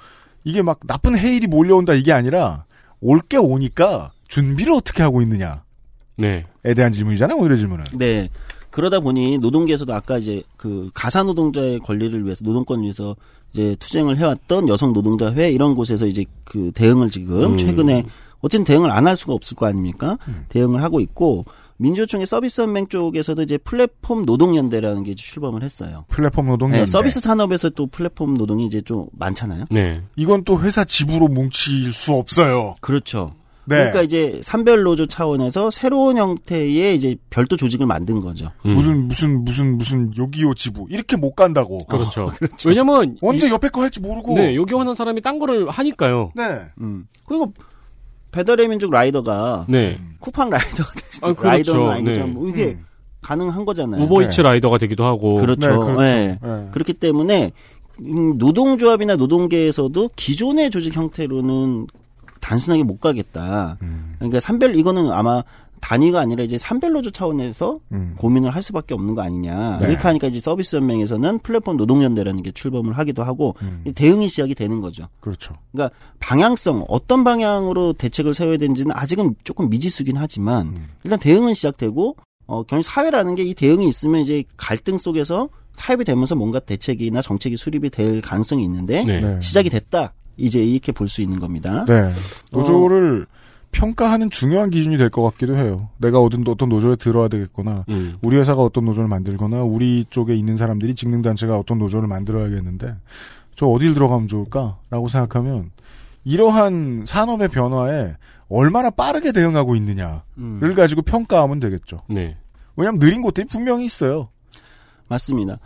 이게 막 나쁜 해일이 몰려온다 이게 아니라 올 게 오니까 준비를 어떻게 하고 있느냐에 네. 대한 질문이잖아요. 오늘의 질문은. 네. 그러다 보니 노동계에서도 아까 이제 그 가사 노동자의 권리를 위해서 노동권을 위해서 이제 투쟁을 해왔던 여성 노동자 회 이런 곳에서 이제 그 대응을 지금 음. 최근에 어쨌든 대응을 안 할 수가 없을 거 아닙니까? 대응을 하고 있고 민주노총의 서비스 연맹 쪽에서도 이제 플랫폼 노동연대라는 게 출범을 했어요. 플랫폼 노동 네, 연대. 서비스 산업에서 또 플랫폼 노동이 이제 좀 많잖아요. 네. 이건 또 회사 지부로 뭉칠 수 없어요. 그렇죠. 네. 그러니까 이제 산별 노조 차원에서 새로운 형태의 이제 별도 조직을 만든 거죠. 음. 무슨 무슨 무슨 무슨 요기요 지부 이렇게 못 간다고. 그렇죠. 왜냐면 언제 이- 옆에 거 할지 모르고. 네, 여기 하는 사람이 딴 거를 하니까요. 네. 음. 그리고 배달의 민족 라이더가 네. 쿠팡 라이더가 될 수도 아, 그렇죠. 라이더는 아니죠. 네. 뭐 이게 음. 가능한 거잖아요. 우버이츠 라이더가 되기도 하고. 그렇죠. 네, 그렇죠. 네. 네. 그렇기 때문에 음, 노동조합이나 노동계에서도 기존의 조직 형태로는 단순하게 못 가겠다. 음. 그러니까 산별 이거는 아마 단위가 아니라 이제 산별 노조 차원에서 음. 고민을 할 수밖에 없는 거 아니냐. 네. 이렇게 하니까 이제 서비스 연맹에서는 플랫폼 노동연대라는 게 출범을 하기도 하고 음. 대응이 시작이 되는 거죠. 그렇죠. 그러니까 방향성 어떤 방향으로 대책을 세워야 되는지는 아직은 조금 미지수긴 하지만 음. 일단 대응은 시작되고 어 경희 사회라는 게 이 대응이 있으면 이제 갈등 속에서 타협이 되면서 뭔가 대책이나 정책이 수립이 될 가능성이 있는데 네. 네. 시작이 됐다. 이제 이렇게 볼 수 있는 겁니다. 네. 노조를 평가하는 중요한 기준이 될 것 같기도 해요. 내가 어떤 어떤 노조에 들어야 되겠거나 음. 우리 회사가 어떤 노조를 만들거나 우리 쪽에 있는 사람들이 직능 단체가 어떤 노조를 만들어야겠는데 저 어딜 들어가면 좋을까라고 생각하면 이러한 산업의 변화에 얼마나 빠르게 대응하고 있느냐를 음, 가지고 평가하면 되겠죠. 네. 왜냐하면 느린 곳들이 분명히 있어요. 맞습니다.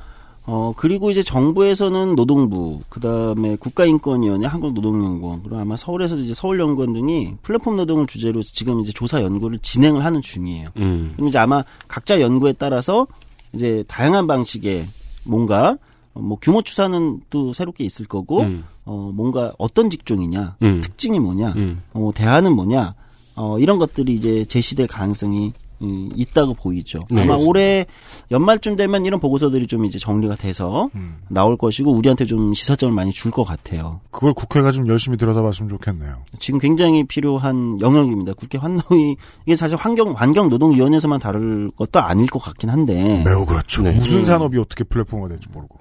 어 그리고 이제 정부에서는 노동부, 그 다음에 국가인권위원회, 한국노동연구원, 그리고 아마 서울에서도 이제 서울연구원 등이 플랫폼 노동을 주제로 지금 이제 조사 연구를 진행을 하는 중이에요. 음. 그럼 이제 아마 각자 연구에 따라서 이제 다양한 방식의 뭔가 어, 뭐 규모 추산은 또 새롭게 있을 거고 음. 어 뭔가 어떤 직종이냐 음. 특징이 뭐냐 음. 어 대안은 뭐냐 어 이런 것들이 이제 제시될 가능성이 음, 있다고 보이죠. 네, 아마 그렇습니다. 올해 연말쯤 되면 이런 보고서들이 좀 이제 정리가 돼서 음. 나올 것이고 우리한테 좀 시사점을 많이 줄 것 같아요. 그걸 국회가 좀 열심히 들여다봤으면 좋겠네요. 지금 굉장히 필요한 영역입니다. 국회 환노위 이게 사실 환경 환경 노동위원회에서만 다룰 것도 아닐 것 같긴 한데. 매우 그렇죠. 네. 무슨 음. 산업이 어떻게 플랫폼화 될지 모르고.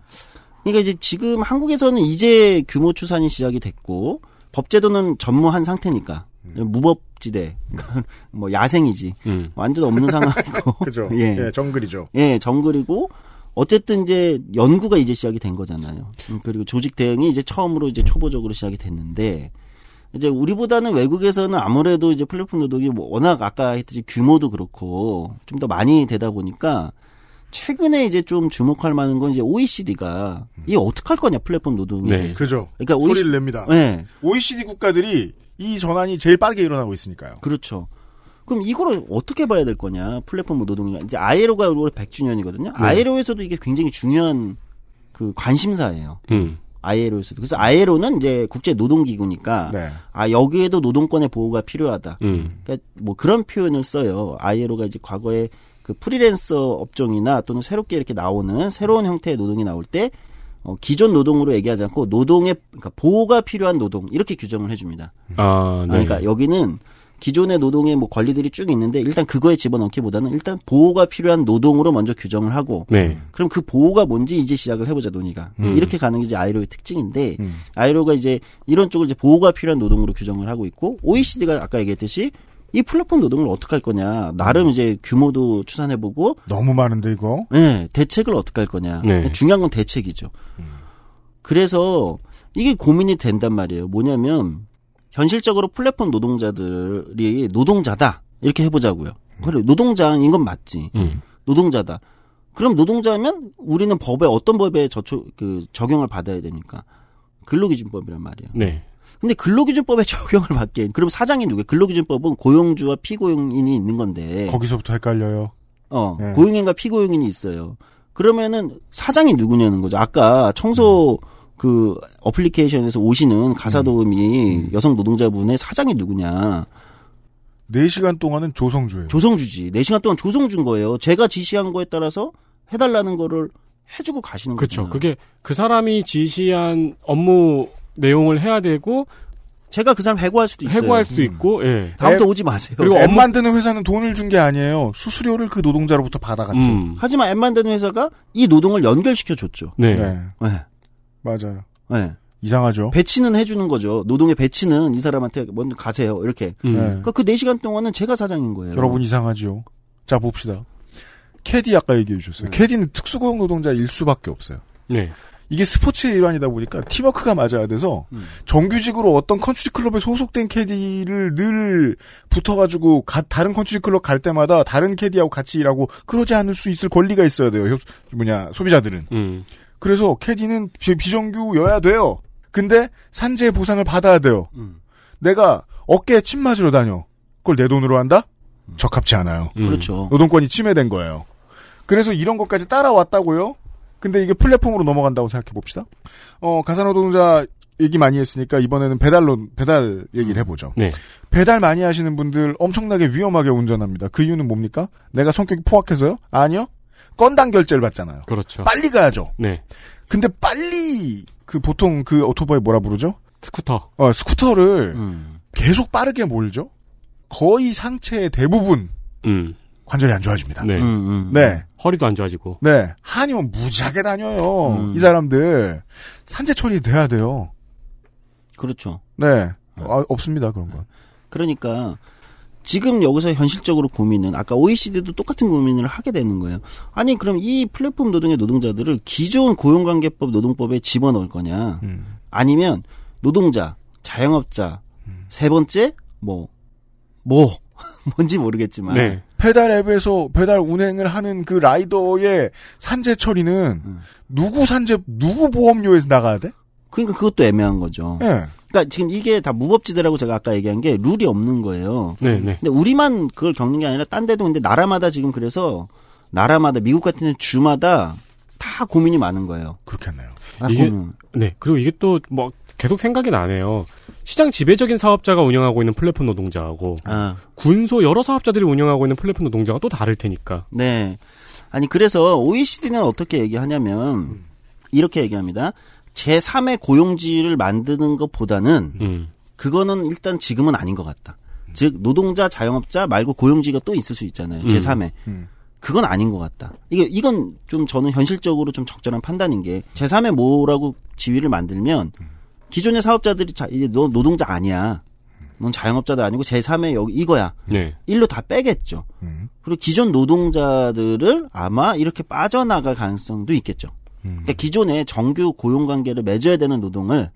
그러니까 이제 지금 한국에서는 이제 규모 추산이 시작이 됐고 법제도는 전무한 상태니까 무법 무법지대, 뭐 야생이지. 음. 완전 없는 상황이고. 그죠. 예. 예, 정글이죠. 예, 정글이고 어쨌든 이제 연구가 이제 시작이 된 거잖아요. 음, 그리고 조직 대응이 이제 처음으로 이제 초보적으로 시작이 됐는데 이제 우리보다는 외국에서는 아무래도 이제 플랫폼 노동이 뭐 워낙 아까 했듯이 규모도 그렇고 좀 더 많이 되다 보니까 최근에 이제 좀 주목할 만한 건 이제 OECD가 이 어떻게 할 거냐 플랫폼 노동에 네. 대해서. 그죠. 그러니까 소리를 OECD 냅니다. 네. OECD 국가들이 이 전환이 제일 빠르게 일어나고 있으니까요. 그렇죠. 그럼 이거를 어떻게 봐야 될 거냐? 플랫폼 노동이 이제 아이로가 올해 100주년이거든요. 아이로에서도 이게 굉장히 중요한 그 관심사예요. 음. 아이로에서도. 그래서 아이로는 이제 국제 노동기구니까 네. 아 여기에도 노동권의 보호가 필요하다. 음. 그러니까 뭐 그런 표현을 써요. 아이로가 이제 과거에 그 프리랜서 업종이나 또는 새롭게 이렇게 나오는 새로운 형태의 노동이 나올 때 어, 기존 노동으로 얘기하지 않고 노동의 그러니까 보호가 필요한 노동 이렇게 규정을 해줍니다. 아, 네. 그러니까 여기는 기존의 노동의 뭐 권리들이 쭉 있는데 일단 그거에 집어넣기보다는 일단 보호가 필요한 노동으로 먼저 규정을 하고 네. 그럼 그 보호가 뭔지 이제 시작을 해보자 논의가 음. 이렇게 가는 게 이제 아이로의 특징인데 음. 아이로가 이제 이런 쪽을 이제 보호가 필요한 노동으로 규정을 하고 있고 OECD가 아까 얘기했듯이 이 플랫폼 노동을 어떻게 할 거냐 나름 이제 규모도 추산해보고 너무 많은데 이거. 네, 대책을 어떻게 할 거냐 네. 중요한 건 대책이죠. 그래서 이게 고민이 된단 말이에요. 뭐냐면 현실적으로 플랫폼 노동자들이 노동자다 이렇게 해보자고요. 그래 노동자인 건 맞지. 음. 노동자다. 그럼 노동자면 우리는 법에 어떤 법에 저초 그 적용을 받아야 됩니까? 근로기준법이란 말이에요. 네. 근데 근로기준법에 적용을 받기엔 그럼 사장이 누구예요? 근로기준법은 고용주와 피고용인이 있는 건데 거기서부터 헷갈려요. 어 네. 고용인과 피고용인이 있어요. 그러면은 사장이 누구냐는 거죠. 아까 청소 그 어플리케이션에서 오시는 가사도우미 여성 노동자분의 사장이 누구냐? 4시간 동안은 조성주예요. 조성주지. 4시간 동안 조성준 거예요. 제가 지시한 거에 따라서 해달라는 거를 해주고 가시는 거죠. 그렇죠. 그게 그 사람이 지시한 업무 내용을 해야 되고 제가 그 사람 해고할 수도 있어요. 해고할 수도 있고, 예. 다음부터 앱- 오지 마세요. 그리고 앱 만드는 회사는 돈을 준 게 아니에요. 수수료를 그 노동자로부터 받아갔죠. 음. 하지만 앱 만드는 회사가 이 노동을 연결시켜 줬죠. 네. 네. 네. 맞아요. 네. 이상하죠. 배치는 해주는 거죠. 노동의 배치는 이 사람한테 먼저 가세요. 이렇게. 음. 네. 그러니까 그 4시간 동안은 제가 사장인 거예요. 여러분 이상하지요. 자 봅시다. 캐디 아까 얘기해 주셨어요. 캐디는 특수고용 노동자일 수밖에 없어요. 네. 이게 스포츠의 일환이다 보니까 팀워크가 맞아야 돼서 음. 정규직으로 어떤 컨트리 클럽에 소속된 캐디를 늘 붙어가지고 가- 다른 컨트리 클럽 갈 때마다 다른 캐디하고 같이 일하고 그러지 않을 수 있을 권리가 있어야 돼요. 효- 뭐냐 소비자들은. 음. 그래서 캐디는 비, 비정규여야 돼요. 근데 산재 보상을 받아야 돼요. 음. 내가 어깨에 침 맞으러 다녀. 그걸 내 돈으로 한다? 적합지 않아요. 음. 그렇죠. 노동권이 침해된 거예요. 그래서 이런 것까지 따라왔다고요? 근데 이게 플랫폼으로 넘어간다고 생각해 봅시다. 어, 가사노동자 얘기 많이 했으니까 이번에는 배달로, 배달 얘기를 해보죠. 네. 배달 많이 하시는 분들 엄청나게 위험하게 운전합니다. 그 이유는 뭡니까? 내가 성격이 포악해서요? 아니요? 건당 결제를 받잖아요. 그렇죠. 빨리 가야죠. 네. 근데 빨리, 그 보통 그 오토바이 뭐라 부르죠? 스쿠터. 어, 스쿠터를 음. 계속 빠르게 몰죠? 거의 상체의 대부분 음. 관절이 안 좋아집니다. 네. 음, 음. 네. 허리도 안 좋아지고. 네. 한이면 무지하게 다녀요. 음. 이 사람들. 산재 처리 돼야 돼요. 그렇죠. 네. 아, 없습니다, 그런 건. 그러니까 지금 여기서 현실적으로 고민은 아까 OECD도 똑같은 고민을 하게 되는 거예요. 아니 그럼 이 플랫폼 노동의 노동자들을 기존 고용관계법 노동법에 집어넣을 거냐? 음. 아니면 노동자, 자영업자, 세 번째 뭐 뭐. 뭔지 모르겠지만 네. 배달 앱에서 배달 운행을 하는 그 라이더의 산재 처리는 음. 누구 산재, 누구 보험료에서 나가야 돼? 그러니까 그것도 애매한 거죠. 예. 그러니까 지금 이게 다 무법지대라고 제가 아까 얘기한 게 룰이 없는 거예요. 네, 네. 근데 우리만 그걸 겪는 게 아니라 딴 데도 근데 나라마다 지금 그래서 나라마다 미국 같은 데 주마다 다 고민이 많은 거예요. 그렇겠네요. 아, 이게- 고민. 네. 그리고 이게 또 뭐 계속 생각이 나네요. 시장 지배적인 사업자가 운영하고 있는 플랫폼 노동자하고 아, 군소 여러 사업자들이 운영하고 있는 플랫폼 노동자가 또 다를 테니까. 네. 아니 그래서 OECD는 어떻게 얘기하냐면 이렇게 얘기합니다. 제3의 고용지를 만드는 것보다는 음. 그거는 일단 지금은 아닌 것 같다. 즉 노동자, 자영업자 말고 고용지가 또 있을 수 있잖아요. 음. 제3의. 음. 그건 아닌 것 같다. 이게 이건 좀 저는 현실적으로 좀 적절한 판단인 게 제3의 뭐라고 지위를 만들면 기존의 사업자들이 자 이제 너 노동자 아니야. 넌 자영업자도 아니고 제3의 여기 이거야. 네. 일로 다 빼겠죠. 그리고 기존 노동자들을 아마 이렇게 빠져나갈 가능성도 있겠죠. 그러니까 기존에 정규 고용 관계를 맺어야 되는 노동을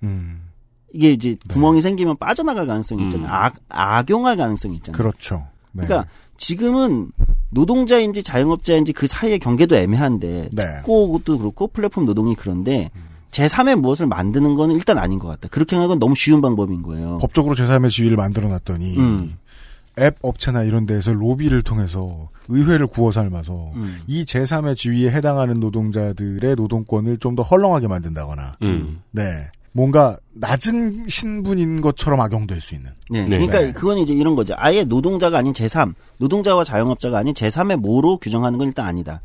이게 이제 구멍이 생기면 빠져나갈 가능성이 있잖아요. 악, 악용할 가능성이 있잖아요. 그렇죠. 네. 그러니까 지금은 노동자인지 자영업자인지 그 사이의 경계도 애매한데 네. 특고도 그렇고 플랫폼 노동이 그런데 제3의 무엇을 만드는 거는 일단 아닌 것 같다. 그렇게 하는 건 너무 쉬운 방법인 거예요. 법적으로 제3의 지위를 만들어 놨더니 음. 앱 업체나 이런 데에서 로비를 통해서 의회를 구워 삶아서 음. 이 제3의 지위에 해당하는 노동자들의 노동권을 좀 더 헐렁하게 만든다거나 음. 네. 뭔가 낮은 신분인 것처럼 악용될 수 있는. 네. 그러니까 그건 이제 이런 거죠. 아예 노동자가 아닌 제3, 노동자와 자영업자가 아닌 제3의 모로 규정하는 건 일단 아니다.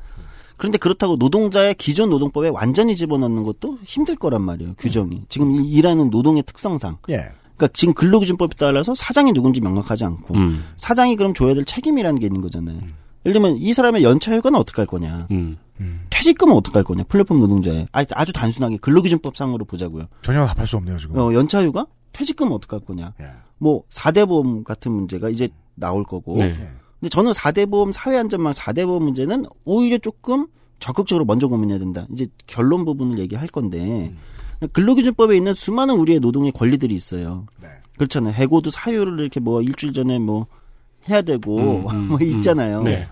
그런데 그렇다고 노동자의 기존 노동법에 완전히 집어넣는 것도 힘들 거란 말이에요. 규정이. 지금 일- 일하는 노동의 특성상. 예. 그러니까 지금 근로기준법에 따라서 사장이 누군지 명확하지 않고 음. 사장이 그럼 줘야 될 책임이라는 게 있는 거잖아요. 예를 들면 이 사람의 연차휴가는 어떻게 할 거냐. 음. 퇴직금은 어떻게 할 거냐. 플랫폼 노동자의. 아, 아주 단순하게 근로기준법상으로 보자고요. 전혀 답할 수 없네요, 지금. 어, 연차휴가? 퇴직금은 어떻게 할 거냐. 뭐 4대 보험 같은 문제가 이제 나올 거고. 네. 근데 저는 4대 보험 사회안전망 4대 보험 문제는 오히려 조금 적극적으로 먼저 고민해야 된다. 이제 결론 부분을 얘기할 건데 근로기준법에 있는 수많은 우리의 노동의 권리들이 있어요. 그렇잖아요. 해고도 사유를 이렇게 뭐 일주일 전에 뭐 해야 되고 음, 음, 뭐 있잖아요. 음. 네.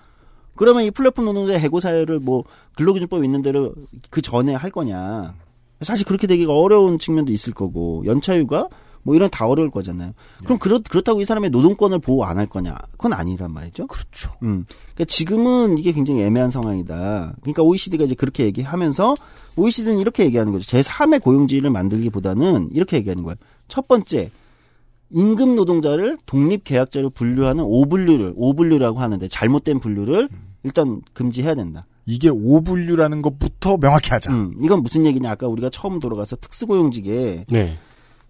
그러면 이 플랫폼 노동자의 해고 사유를 뭐 근로기준법에 있는 대로 그 전에 할 거냐? 사실 그렇게 되기가 어려운 측면도 있을 거고 연차휴가 뭐 이런 다 어려울 거잖아요. 그럼 그렇, 그렇다고 이 사람의 노동권을 보호 안 할 거냐? 그건 아니란 말이죠. 그렇죠. 음. 그러니까 지금은 이게 굉장히 애매한 상황이다. 그러니까 OECD가 이제 그렇게 얘기하면서 OECD는 이렇게 얘기하는 거죠. 제3의 고용지위를 만들기보다는 이렇게 얘기하는 거예요. 첫 번째, 임금 노동자를 독립 계약자로 분류하는 오분류를 오분류라고 하는데 잘못된 분류를 일단 금지해야 된다. 이게 오분류라는 것부터 명확히 하자. 음, 이건 무슨 얘기냐? 아까 우리가 처음 돌아가서 특수고용직에 네.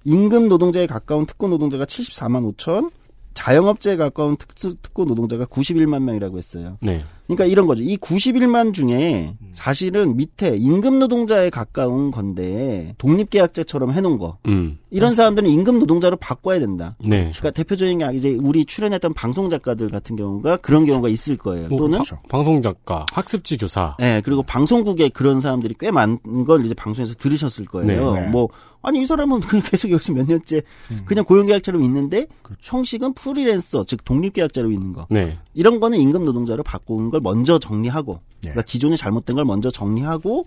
임금 노동자에 가까운 특고 노동자가 74만 5천, 자영업자에 가까운 특수, 특고 노동자가 91만 명이라고 했어요. 네. 그러니까 이런 거죠. 이 91만 중에 사실은 밑에 임금 노동자에 가까운 건데 독립계약자처럼 해놓은 거. 음. 이런 사람들은 임금 노동자로 바꿔야 된다. 네. 그러니까 대표적인 게 이제 우리 출연했던 방송 작가들 같은 경우가 그런 경우가 있을 거예요. 뭐, 또는 바- 방송 작가, 학습지 교사. 네, 그리고 방송국에 그런 사람들이 꽤 많은 걸 이제 방송에서 들으셨을 거예요. 네, 네. 뭐 아니 이 사람은 계속 여기서 몇 년째 그냥 고용계약자로 있는데 형식은 프리랜서 즉 독립계약자로 있는 거. 네. 이런 거는 임금 노동자로 바꾸는 걸 먼저 정리하고 그러니까 기존에 잘못된 걸 먼저 정리하고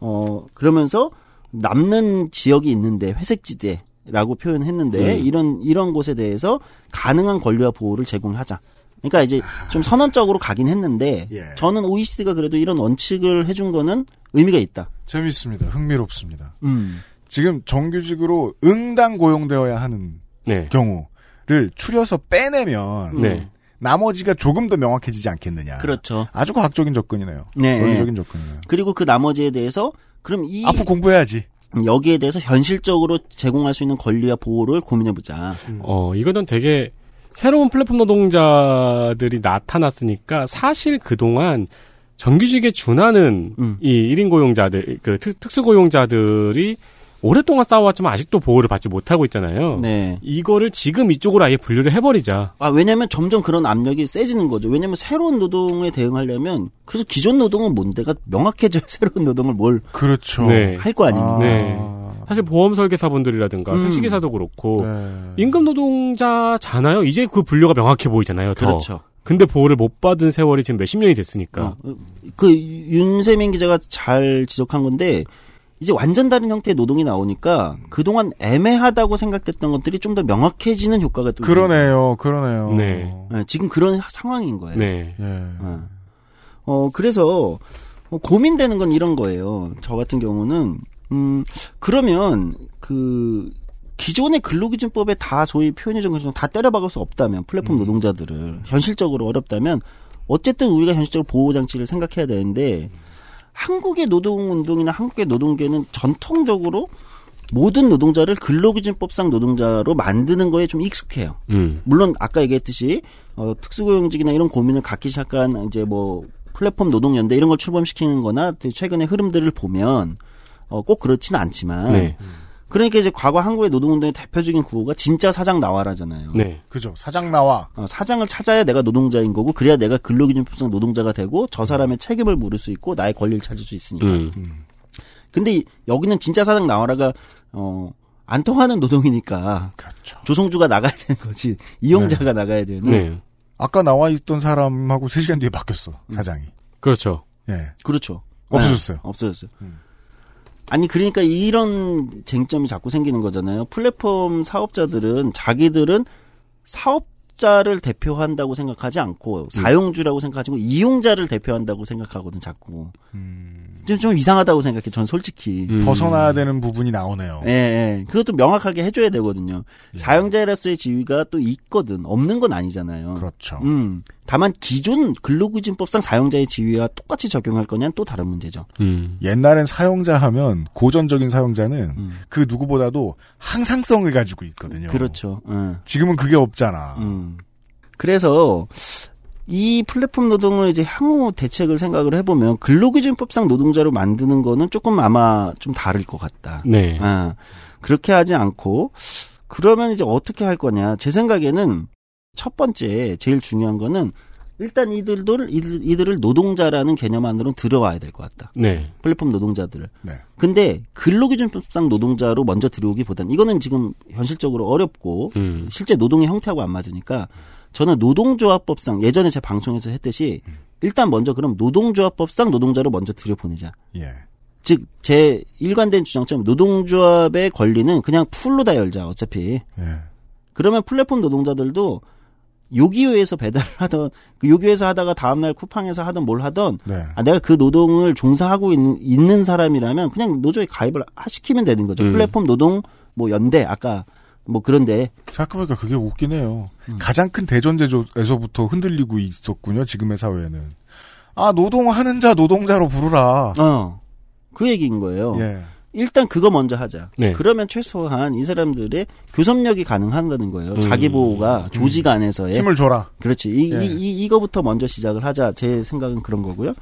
어 그러면서 남는 지역이 있는데 회색지대 라고 표현했는데 음. 이런 이런 곳에 대해서 가능한 권리와 보호를 제공하자. 그러니까 이제 좀 선언적으로 가긴 했는데 저는 OECD가 그래도 이런 원칙을 해준 거는 의미가 있다. 재밌습니다. 흥미롭습니다. 음. 지금 정규직으로 응당 고용되어야 하는 네. 경우를 추려서 빼내면 네. 나머지가 조금 더 명확해지지 않겠느냐. 그렇죠. 아주 과학적인 접근이네요. 네. 논리적인 접근이네요. 그리고 그 나머지에 대해서 그럼 이 앞으로 공부해야지. 여기에 대해서 현실적으로 제공할 수 있는 권리와 보호를 고민해 보자. 어, 이거는 되게 새로운 플랫폼 노동자들이 나타났으니까 사실 그동안 정규직에 준하는 음. 이 1인 고용자들, 그 특, 특수 고용자들이 오랫동안 싸워왔지만 아직도 보호를 받지 못하고 있잖아요. 네. 이거를 지금 이쪽으로 아예 분류를 해버리자. 아, 왜냐면 점점 그런 압력이 세지는 거죠. 왜냐면 새로운 노동에 대응하려면 그래서 기존 노동은 뭔데가 명확해져야 새로운 노동을 뭘 그렇죠. 네. 할거 아닙니까? 네. 사실 보험 설계사분들이라든가 음. 택시기사도 그렇고 네. 임금 노동자잖아요. 이제 그 분류가 명확해 보이잖아요. 더. 그렇죠. 근데 보호를 못 받은 세월이 지금 몇십 년이 됐으니까. 어, 그 윤세민 기자가 잘 지적한 건데 이제 완전 다른 형태의 노동이 나오니까 그동안 애매하다고 생각됐던 것들이 좀 더 명확해지는 효과가 또 그러네요. 그러네요. 네. 네, 지금 그런 상황인 거예요. 네. 예. 어. 어, 그래서 어, 고민되는 건 이런 거예요. 저 같은 경우는 음 그러면 그 기존의 근로기준법에 다 소위 표현이 좀다 때려박을 수 없다면 플랫폼 노동자들을 현실적으로 어렵다면 어쨌든 우리가 현실적으로 보호 장치를 생각해야 되는데 한국의 노동운동이나 한국의 노동계는 전통적으로 모든 노동자를 근로기준법상 노동자로 만드는 거에 좀 익숙해요. 음. 물론 아까 얘기했듯이 어, 특수고용직이나 이런 고민을 갖기 시작한 이제 뭐 플랫폼 노동연대 이런 걸 출범시키는 거나 최근의 흐름들을 보면 어, 꼭 그렇지는 않지만 네. 그러니까 이제 과거 한국의 노동운동의 대표적인 구호가 진짜 사장 나와라잖아요. 네. 그죠. 사장 나와. 어, 사장을 찾아야 내가 노동자인 거고 그래야 내가 근로기준법상 노동자가 되고 저 사람의 책임을 물을 수 있고 나의 권리를 찾을 수 있으니까. 음. 근데 이- 여기는 진짜 사장 나와라가 어. 안 통하는 노동이니까 그렇죠. 조성주가 나가야 되는 거지 이용자가 나가야 되는 네. 아까 나와 있던 사람하고 3시간 뒤에 바뀌었어. 사장이. 그렇죠. 예. 그렇죠. 없어졌어요. 네, 없어졌어요. 음. 아니 그러니까 이런 쟁점이 자꾸 생기는 거잖아요. 플랫폼 사업자들은 자기들은 사업자를 대표한다고 생각하지 않고 사용주라고 생각하지 않고 이용자를 대표한다고 생각하거든 자꾸. 좀, 좀 이상하다고 생각해. 전 솔직히. 음. 벗어나야 되는 부분이 나오네요. 예, 예. 그것도 명확하게 해줘야 되거든요. 사용자로서의 지위가 또 있거든. 없는 건 아니잖아요. 그렇죠. 음. 다만 기존 근로기준법상 사용자의 지위와 똑같이 적용할 거냐는 또 다른 문제죠. 음. 옛날엔 사용자 하면 고전적인 사용자는 음. 그 누구보다도 항상성을 가지고 있거든요. 그렇죠. 예. 지금은 그게 없잖아. 음. 그래서 이 플랫폼 노동을 이제 향후 대책을 생각을 해보면 근로기준법상 노동자로 만드는 거는 조금 아마 좀 다를 것 같다. 네. 아, 그렇게 하지 않고 그러면 이제 어떻게 할 거냐? 제 생각에는 첫 번째 제일 중요한 거는 일단 이들도 이들, 이들을 노동자라는 개념 안으로 들어와야 될 것 같다. 네. 플랫폼 노동자들을. 네. 근데 근로기준법상 노동자로 먼저 들어오기보단 이거는 지금 현실적으로 어렵고 음. 실제 노동의 형태하고 안 맞으니까 저는 노동조합법상 예전에 제 방송에서 했듯이 일단 먼저 그럼 노동조합법상 노동자로 먼저 들여보내자. 예. 즉 제 일관된 주장처럼 노동조합의 권리는 그냥 풀로 다 열자 어차피. 예. 그러면 플랫폼 노동자들도 요기요에서 배달을 하던 그 요기요에서 하다가 다음날 쿠팡에서 하던 뭘 하던 네. 아, 내가 그 노동을 종사하고 있는, 있는 사람이라면 그냥 노조에 가입을 하- 시키면 되는 거죠. 음. 플랫폼 노동 뭐 연대 아까 뭐 그런데 생각해보니까 그게 웃긴 해요. 음. 가장 큰 대전제조에서부터 흔들리고 있었군요. 지금의 사회는. 아 노동하는 자 노동자로 부르라. 어 그 얘기인 거예요. 예. 일단 그거 먼저 하자. 네. 그러면 최소한 이 사람들의 교섭력이 가능한다는 거예요. 음. 자기 보호가 조직 안에서의 힘을 줘라. 그렇지. 이, 예. 이, 이, 이 거부터 먼저 시작을 하자. 제 생각은 그런 거고요.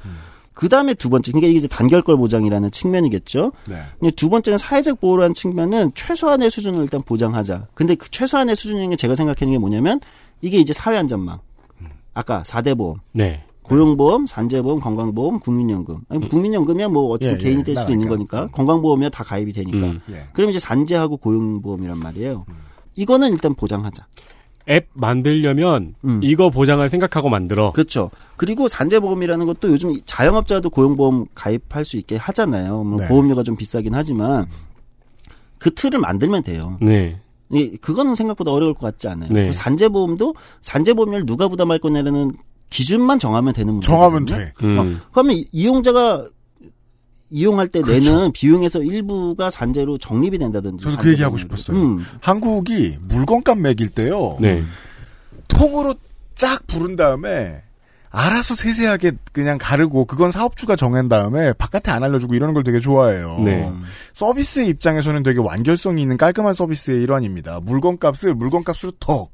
그 다음에 두 번째, 그러니까 이게 이제 단결권 보장이라는 측면이겠죠. 네. 두 번째는 사회적 보호라는 측면은 최소한의 수준을 일단 보장하자. 근데 그 최소한의 수준인 게 제가 생각하는 게 뭐냐면 이게 이제 사회 안전망. 아까 4대 보험. 네. 고용보험, 산재보험, 건강보험, 국민연금. 아니, 국민연금이야 뭐 어쨌든 예, 개인이 예, 뗄 수도 나라니까. 있는 거니까. 건강보험이야 다 가입이 되니까. 음. 예. 그럼 이제 산재하고 고용보험이란 말이에요. 이거는 일단 보장하자. 앱 만들려면 음. 이거 보장을 생각하고 만들어. 그렇죠. 그리고 산재보험이라는 것도 요즘 자영업자도 고용보험 가입할 수 있게 하잖아요. 뭐 네. 보험료가 좀 비싸긴 하지만 그 틀을 만들면 돼요. 네. 이 그거는 생각보다 어려울 것 같지 않아요. 네. 산재보험도 산재보험료를 누가 부담할 거냐라는 기준만 정하면 되는 문제. 정하면 돼. 음. 그러면 이- 이용자가 이용할 때 그렇죠. 내는 비용에서 일부가 산재로 적립이 된다든지. 저도 그 얘기하고. 싶었어요. 음. 한국이 물건값 매길 때요. 네. 통으로 쫙 부른 다음에 알아서 세세하게 그냥 가르고 그건 사업주가 정한 다음에 바깥에 안 알려주고 이러는 걸 되게 좋아해요. 네. 서비스의 입장에서는 되게 완결성이 있는 깔끔한 서비스의 일환입니다. 물건값을 물건값으로 턱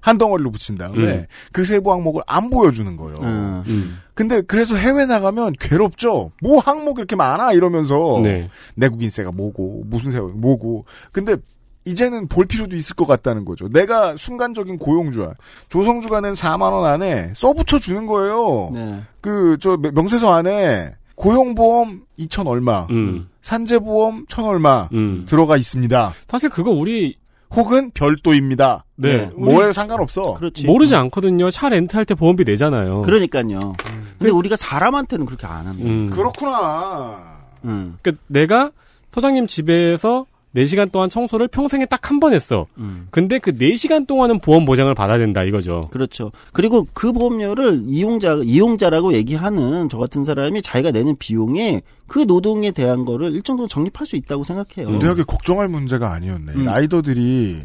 한 덩어리로 붙인 다음에 음. 그 세부 항목을 안 보여주는 거예요. 음. 음. 근데 그래서 해외 나가면 괴롭죠. 뭐 항목 이렇게 많아 이러면서 네. 내국인세가 뭐고 무슨 세가 뭐고. 근데 이제는 볼 필요도 있을 것 같다는 거죠. 내가 순간적인 고용주야. 조성주가 낸 4만 원 안에 써붙여 주는 거예요. 네. 그저 명세서 안에 고용보험 2천 얼마, 음. 산재보험 1천 얼마 음. 들어가 있습니다. 사실 그거 우리 혹은 별도입니다. 네. 뭐에 상관없어. 그렇지. 모르지 않거든요. 차 렌트할 때 보험비 내잖아요. 그러니까요. 근데 우리가 사람한테는 그렇게 안 합니다. 음. 그렇구나. 음. 그러니까 내가 소장님 집에서 4시간 동안 청소를 평생에 딱 한 번 했어. 음. 근데 그 4시간 동안은 보험 보장을 받아야 된다 이거죠. 그렇죠. 그리고 그 보험료를 이용자 이용자라고 얘기하는 저 같은 사람이 자기가 내는 비용에 그 노동에 대한 거를 일정 정도 적립할 수 있다고 생각해요. 되게 걱정할 문제가 아니었네. 음. 라이더들이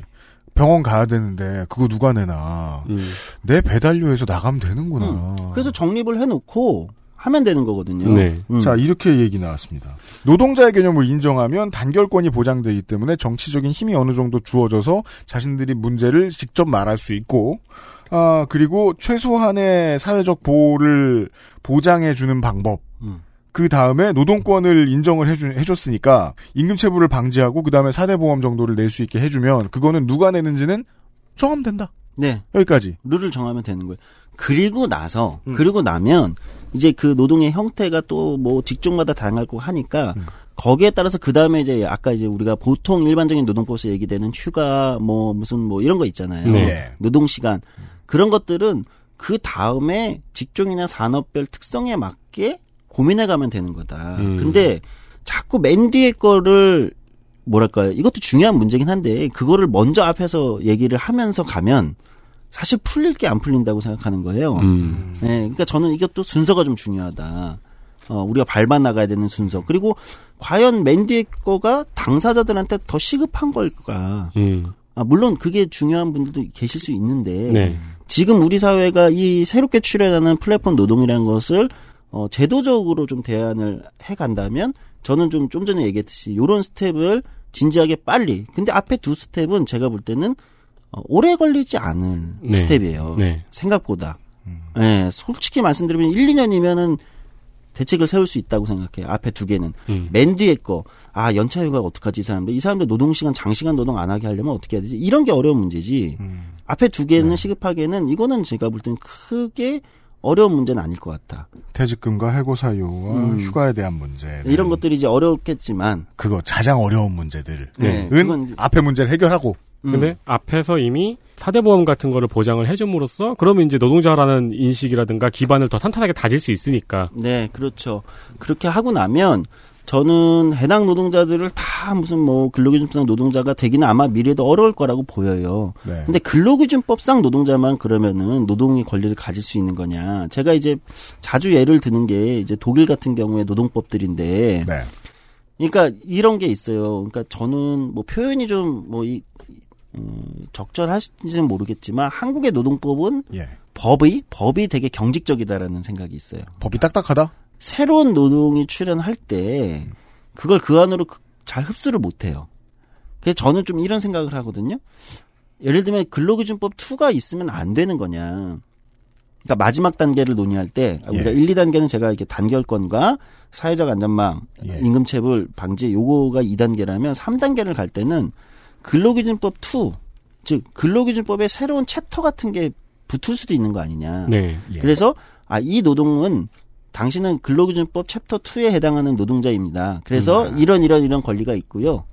병원 가야 되는데 그거 누가 내나. 음. 내 배달료에서 나가면 되는구나. 그래서 적립을 해놓고 하면 되는 거거든요. 네. 음. 자, 이렇게 얘기 나왔습니다. 노동자의 개념을 인정하면 단결권이 보장되기 때문에 정치적인 힘이 어느 정도 주어져서 자신들이 문제를 직접 말할 수 있고, 아, 그리고 최소한의 사회적 보호를 보장해 주는 방법. 음. 그 다음에 노동권을 인정을 해주, 해줬으니까 임금체불을 방지하고 그 다음에 사대보험 정도를 낼 수 있게 해주면 그거는 누가 내는지는 정하면 된다. 네. 여기까지. 룰을 정하면 되는 거예요. 그리고 나서 그리고 나면 이제 그 노동의 형태가 또 뭐 직종마다 다양할 거고 하니까 거기에 따라서 그 다음에 이제 아까 이제 우리가 보통 일반적인 노동법에서 얘기되는 휴가 뭐 무슨 뭐 이런 거 있잖아요. 네. 노동 시간 그런 것들은 그 다음에 직종이나 산업별 특성에 맞게 고민해 가면 되는 거다. 음. 근데 자꾸 맨 뒤에 거를 뭐랄까요? 이것도 중요한 문제긴 한데 그거를 먼저 앞에서 얘기를 하면서 가면 사실 풀릴 게 안 풀린다고 생각하는 거예요. 음. 네, 그러니까 저는 이것도 순서가 좀 중요하다. 어, 우리가 밟아 나가야 되는 순서. 그리고 과연 맨 뒤에 거가 당사자들한테 더 시급한 걸까? 음. 아, 물론 그게 중요한 분들도 계실 수 있는데 네. 지금 우리 사회가 이 새롭게 출현하는 플랫폼 노동이라는 것을 어, 제도적으로 좀 대안을 해 간다면 저는 좀, 좀 전에 얘기했듯이 요런 스텝을 진지하게 빨리. 근데 앞에 두 스텝은 제가 볼 때는 어, 오래 걸리지 않을 네. 스텝이에요. 네. 생각보다. 예, 솔직히 말씀드리면 1, 2년이면은 대책을 세울 수 있다고 생각해요. 앞에 두 개는. 음. 맨 뒤에 거. 아, 연차휴가 어떡하지, 이 사람들. 이 사람들 노동시간, 장시간 노동 안 하게 하려면 어떻게 해야 되지? 이런 게 어려운 문제지. 앞에 두 개는 시급하게는 이거는 제가 볼 때는 크게 어려운 문제는 아닐 것 같다. 퇴직금과 해고 사유와 음. 휴가에 대한 문제. 이런 것들이 이제 어렵겠지만. 그거 가장 어려운 문제들은 네, 앞에 문제를 해결하고 근데 앞에서 이미 사대보험 같은 거를 보장을 해줌으로써 그러면 이제 노동자라는 인식이라든가 기반을 더 탄탄하게 다질 수 있으니까. 네, 그렇죠. 그렇게 하고 나면 저는 해당 노동자들을 다 무슨 뭐 근로기준법 노동자가 되기는 아마 미래에도 어려울 거라고 보여요. 네. 근데 근로기준법상 노동자만 그러면은 노동의 권리를 가질 수 있는 거냐. 제가 이제 자주 예를 드는 게 이제 독일 같은 경우에 노동법들인데. 네. 그러니까 이런 게 있어요. 그러니까 저는 뭐 표현이 좀 뭐 음, 적절하신지는 모르겠지만 한국의 노동법은 예. 법이 법이 되게 경직적이다라는 생각이 있어요. 법이 딱딱하다. 새로운 노동이 출현할 때 그걸 그 안으로 그- 잘 흡수를 못 해요. 그래서 저는 좀 이런 생각을 하거든요. 예를 들면 근로기준법 2가 있으면 안 되는 거냐. 그러니까 마지막 단계를 논의할 때 우리가 예. 1, 2단계는 제가 이렇게 단결권과 사회적 안전망, 예. 임금 체불 방지 요거가 2단계라면 3단계를 갈 때는 근로기준법 2, 즉 근로기준법에 새로운 챕터 같은 게 붙을 수도 있는 거 아니냐. 네. 예. 그래서 아 이 노동은 당신은 근로기준법 챕터 2에 해당하는 노동자입니다. 그래서 음. 이런 이런 이런 권리가 있고요.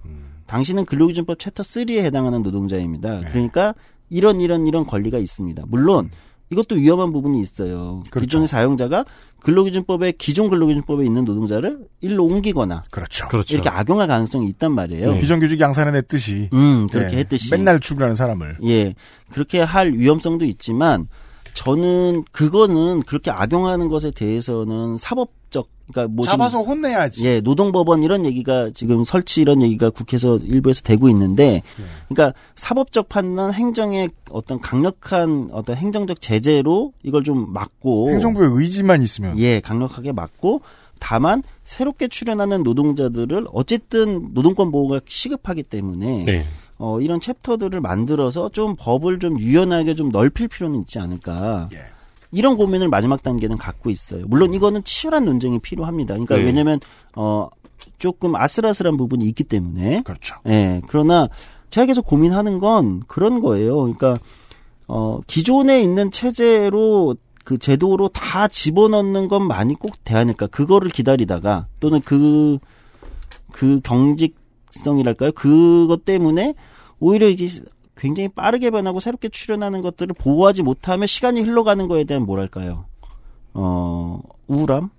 당신은 근로기준법 챕터 3에 해당하는 노동자입니다. 네. 그러니까 이런 이런 이런 권리가 있습니다. 물론 이것도 위험한 부분이 있어요. 그렇죠. 기존의 사용자가 근로기준법에 기존 근로기준법에 있는 노동자를 일로 옮기거나 그렇죠. 그렇죠. 이렇게 악용할 가능성이 있단 말이에요. 네. 비정규직 양산의 내 뜻이 음, 그렇게 예. 했듯이. 맨날 출근하는 사람을 예. 그렇게 할 위험성도 있지만 저는 그거는 그렇게 악용하는 것에 대해서는 사법적 그러니까 뭐 잡아서 혼내야지. 예, 노동법원 이런 얘기가 지금 설치 이런 얘기가 국회에서 일부에서 되고 있는데, 그러니까 사법적 판단, 행정의 어떤 강력한 어떤 행정적 제재로 이걸 좀 막고, 행정부의 의지만 있으면 예, 강력하게 막고, 다만 새롭게 출연하는 노동자들을 어쨌든 노동권 보호가 시급하기 때문에 네. 어, 이런 챕터들을 만들어서 좀 법을 좀 유연하게 좀 넓힐 필요는 있지 않을까. 예. 이런 고민을 마지막 단계는 갖고 있어요. 물론 이거는 치열한 논쟁이 필요합니다. 그러니까 네. 왜냐면 어 조금 아슬아슬한 부분이 있기 때문에. 그렇죠. 예. 그러나 제가 계속 고민하는 건 그런 거예요. 그러니까 어 기존에 있는 체제로 그 제도로 다 집어넣는 것만이 꼭 대안일까? 그거를 기다리다가 또는 그그 경직성이랄까요? 그것 때문에 오히려 이게 굉장히 빠르게 변하고 새롭게 출현하는 것들을 보호하지 못하면 시간이 흘러가는 거에 대한 뭐랄까요? 어, 우울함?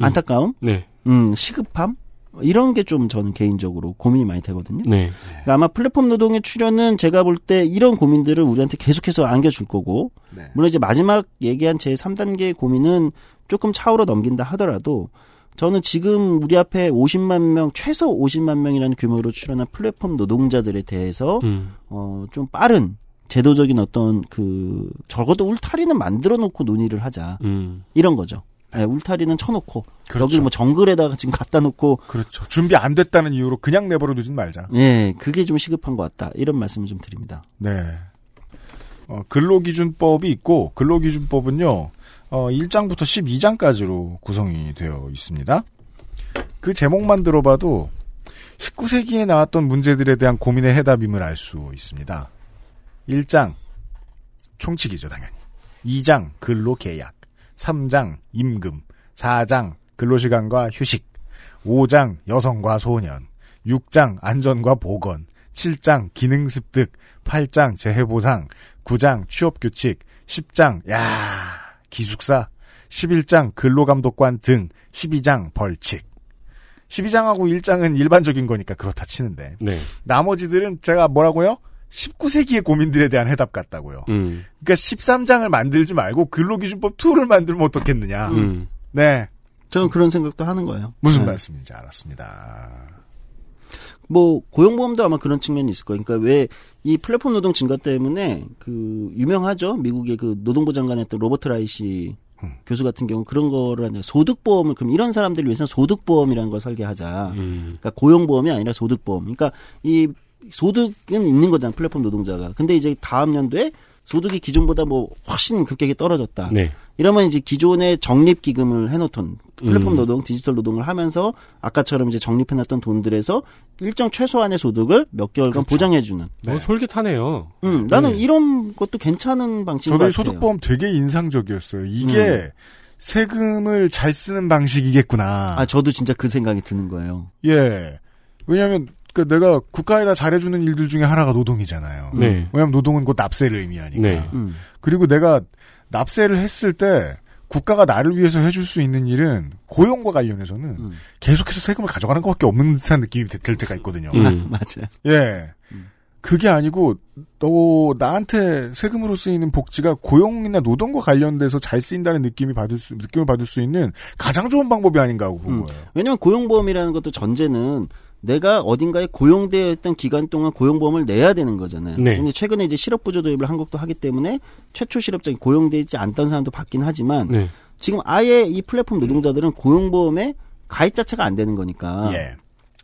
안타까움? 네. 음, 시급함? 이런 게 좀 저는 개인적으로 고민이 많이 되거든요. 네. 그러니까 아마 플랫폼 노동의 출현은 제가 볼 때 이런 고민들을 우리한테 계속해서 안겨줄 거고, 네. 물론 이제 마지막 얘기한 제 3단계의 고민은 조금 차후로 넘긴다 하더라도, 저는 지금 우리 앞에 50만 명, 최소 50만 명이라는 규모로 출연한 플랫폼 노동자들에 대해서, 음. 어, 좀 빠른, 제도적인 어떤 그, 적어도 울타리는 만들어 놓고 논의를 하자. 음. 이런 거죠. 예, 울타리는 쳐놓고, 그렇죠. 여기 뭐 정글에다가 지금 갖다 놓고, 그렇죠. 준비 안 됐다는 이유로 그냥 내버려 두진 말자. 예, 그게 좀 시급한 것 같다. 이런 말씀을 좀 드립니다. 네. 어, 근로기준법이 있고 근로기준법은요. 어, 1장부터 12장까지로 구성이 되어 있습니다. 그 제목만 들어봐도 19세기에 나왔던 문제들에 대한 고민의 해답임을 알 수 있습니다. 1장 총칙이죠, 당연히. 2장 근로계약, 3장 임금, 4장 근로시간과 휴식, 5장 여성과 소년, 6장 안전과 보건, 7장 기능습득, 8장 재해보상, 9장 취업규칙, 10장 야 기숙사, 11장 근로감독관 등 12장 벌칙. 12장하고 1장은 일반적인 거니까 그렇다 치는데 네. 나머지들은 제가 뭐라고요? 19세기의 고민들에 대한 해답 같다고요. 음. 그러니까 13장을 만들지 말고 근로기준법 2를 만들면 어떻겠느냐. 음. 네. 저는 그런 생각도 하는 거예요. 무슨 네. 말씀인지 알았습니다. 뭐 고용보험도 아마 그런 측면이 있을 거예요. 그러니까 왜 이 플랫폼 노동 증가 때문에 그 유명하죠. 미국의 그 노동부 장관했던 로버트 라이시 음. 교수 같은 경우 그런 거를 소득보험을 그럼 이런 사람들을 위해서는 소득보험이라는 걸 설계하자. 음. 그러니까 고용보험이 아니라 소득보험. 그러니까 이 소득은 있는 거잖아 플랫폼 노동자가. 근데 이제 다음 연도에 소득이 기존보다 뭐 훨씬 급격히 떨어졌다. 네. 이러면 이제 기존의 적립 기금을 해놓던 플랫폼 음. 노동, 디지털 노동을 하면서 아까처럼 이제 적립해놨던 돈들에서 일정 최소한의 소득을 몇 개월간 보장해주는. 어, 솔깃하네요. 음, 나는 네. 이런 것도 괜찮은 방식인 것 저도 이 같아요. 소득보험 되게 인상적이었어요. 이게 음. 세금을 잘 쓰는 방식이겠구나. 아, 저도 진짜 그 생각이 드는 거예요. 예. 왜냐하면 그 내가 국가에다 잘해주는 일들 중에 하나가 노동이잖아요. 네. 왜냐하면 노동은 곧 납세를 의미하니까. 네. 음. 그리고 내가 납세를 했을 때 국가가 나를 위해서 해줄 수 있는 일은 고용과 관련해서는 음. 계속해서 세금을 가져가는 것밖에 없는 듯한 느낌이 들 때가 있거든요. 음. 아, 맞아요. 예. 그게 아니고 너 나한테 세금으로 쓰이는 복지가 고용이나 노동과 관련돼서 잘 쓰인다는 느낌이 받을 수 느낌을 받을 수 있는 가장 좋은 방법이 아닌가 하고 본 음. 거예요. 왜냐면 고용보험이라는 것도 전제는 내가 어딘가에 고용되어 있던 기간 동안 고용보험을 내야 되는 거잖아요. 네. 근데 최근에 이제 실업부조 도입을 한국도 하기 때문에 최초 실업자가 고용되어 있지 않던 사람도 받긴 하지만 네. 지금 아예 이 플랫폼 노동자들은 고용보험에 가입 자체가 안 되는 거니까 예.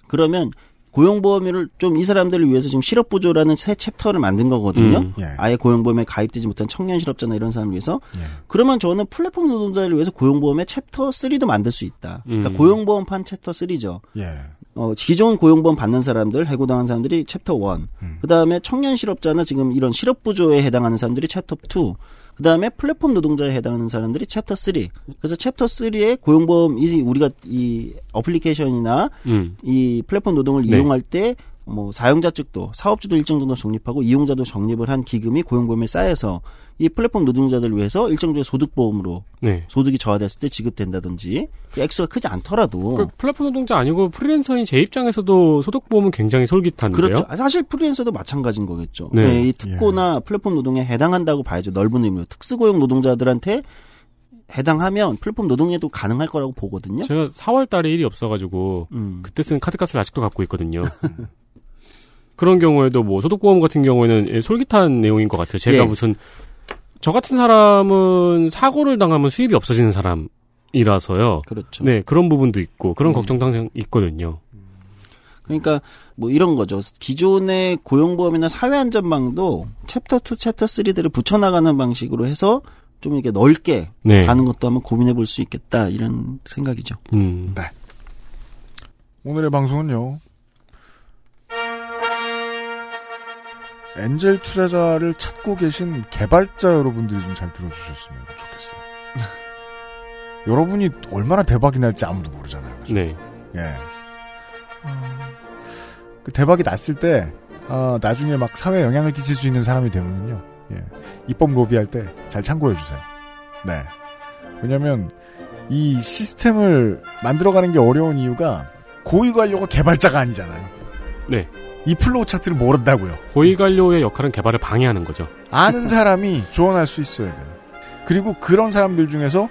그러면 고용보험을 좀 이 사람들을 위해서 지금 실업보조라는 새 chapter를 만든 거거든요. 음. 예. 아예 고용보험에 가입되지 못한 청년 실업자나 이런 사람을 위해서 예. 그러면 저는 플랫폼 노동자를 위해서 고용보험의 챕터 3도 만들 수 있다. 그러니까 음. 고용보험판 챕터 3죠. 예. 어, 기존 고용보험 받는 사람들, 해고당한 사람들이 챕터 1. 음. 그 다음에 청년 실업자나 지금 이런 실업부조에 해당하는 사람들이 챕터 2. 그 다음에 플랫폼 노동자에 해당하는 사람들이 챕터 3. 그래서 챕터 3에 고용보험, 이, 우리가 이 어플리케이션이나 음. 이 플랫폼 노동을 네. 이용할 때 뭐 사용자 측도 사업주도 일정 정도 적립하고 이용자도 적립을 한 기금이 고용보험에 쌓여서 이 플랫폼 노동자들을 위해서 일정 정도 소득보험으로 네. 소득이 저하됐을 때 지급된다든지 그 액수가 크지 않더라도 그 플랫폼 노동자 아니고 프리랜서인 제 입장에서도 소득보험은 굉장히 솔깃한데요. 그렇죠. 아, 사실 프리랜서도 마찬가지인 거겠죠. 네. 네, 이 특고나 플랫폼 노동에 해당한다고 봐야죠. 넓은 의미로 특수고용 노동자들한테 해당하면 플랫폼 노동에도 가능할 거라고 보거든요. 제가 4월 달에 일이 없어가지고 음. 그때 쓴 카드값을 아직도 갖고 있거든요. 그런 경우에도 뭐 소득보험 같은 경우에는 예, 솔깃한 내용인 것 같아요. 제가 예. 무슨 저 같은 사람은 사고를 당하면 수입이 없어지는 사람이라서요. 그렇죠. 네 그런 부분도 있고 그런 음. 걱정도 항상 있거든요. 그러니까 뭐 이런 거죠. 기존의 고용보험이나 사회안전망도 챕터 2, 챕터 3들을 붙여나가는 방식으로 해서 좀 이렇게 넓게 네. 가는 것도 한번 고민해 볼 수 있겠다 이런 생각이죠. 음. 오늘의 방송은요. 엔젤 투자자를 찾고 계신 개발자 여러분들이 좀 잘 들어주셨으면 좋겠어요. 여러분이 얼마나 대박이 날지 아무도 모르잖아요. 그죠? 네. 예. 그 대박이 났을 때, 아, 나중에 막 사회에 영향을 끼칠 수 있는 사람이 되면요. 예. 입법 로비할 때 잘 참고해주세요. 네. 왜냐면, 이 시스템을 만들어가는 게 어려운 이유가 고위 관료가 개발자가 아니잖아요. 네. 이 플로우 차트를 모른다고요. 고위 관료의 역할은 개발을 방해하는 거죠. 아는 사람이 조언할 수 있어야 돼요. 그리고 그런 사람들 중에서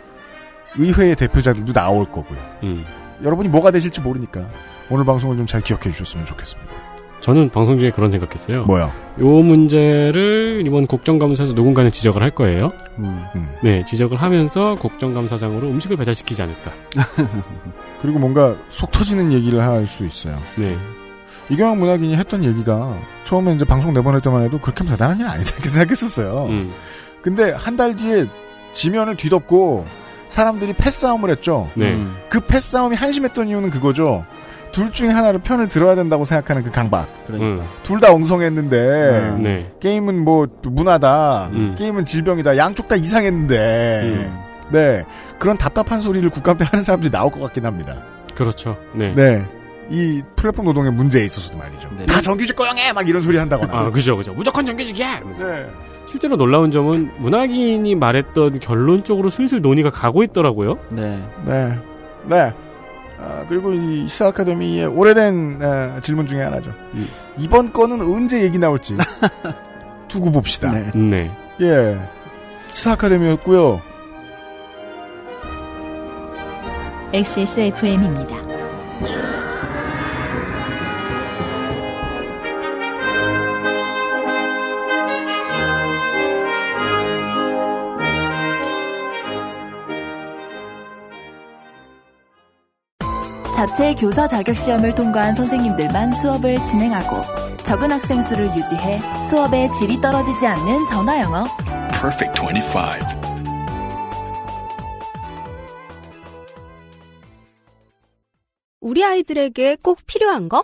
의회의 대표자들도 나올 거고요. 음. 여러분이 뭐가 되실지 모르니까 오늘 방송을 좀 잘 기억해 주셨으면 좋겠습니다. 저는 방송 중에 그런 생각했어요. 뭐요? 요 문제를 이번 국정감사에서 누군가는 지적을 할 거예요. 음. 네, 지적을 하면서 국정감사장으로 음식을 배달시키지 않을까. 그리고 뭔가 속 터지는 얘기를 할 수 있어요. 네. 이경영 문학인이 했던 얘기가 처음에 이제 방송 내보낼 때만 해도 그렇게 대단한 일 아니다 이렇게 생각했었어요. 음. 근데 한 달 뒤에 지면을 뒤덮고 사람들이 패싸움을 했죠. 네. 음. 그 패싸움이 한심했던 이유는 그거죠. 둘 중에 하나를 편을 들어야 된다고 생각하는 그 강박. 그러니까. 음. 둘다 엉성했는데 네. 게임은 뭐 문화다. 음. 게임은 질병이다. 양쪽 다 이상했는데. 네. 그런 답답한 소리를 국감 때 하는 사람들이 나올 것 같긴 합니다. 그렇죠. 네. 네. 이 플랫폼 노동의 문제에 있어서도 말이죠. 네. 다 정규직 고용해! 막 이런 소리 한다거나. 아, 그죠, 그죠. 무조건 정규직이야! 이러면서. 네. 실제로 놀라운 점은 문학인이 말했던 결론 쪽으로 슬슬 논의가 가고 있더라고요. 네. 네. 네. 아, 그리고 이 시사 아카데미의 오래된 아, 질문 중에 하나죠. 이번 건은 언제 얘기 나올지 두고 봅시다. 네. 네. 예. 시사 아카데미였고요. XSFM입니다. 자체 교사 자격 시험을 통과한 선생님들만 수업을 진행하고 적은 학생 수를 유지해 수업의 질이 떨어지지 않는 전화 영어. Perfect 25. 우리 아이들에게 꼭 필요한 거?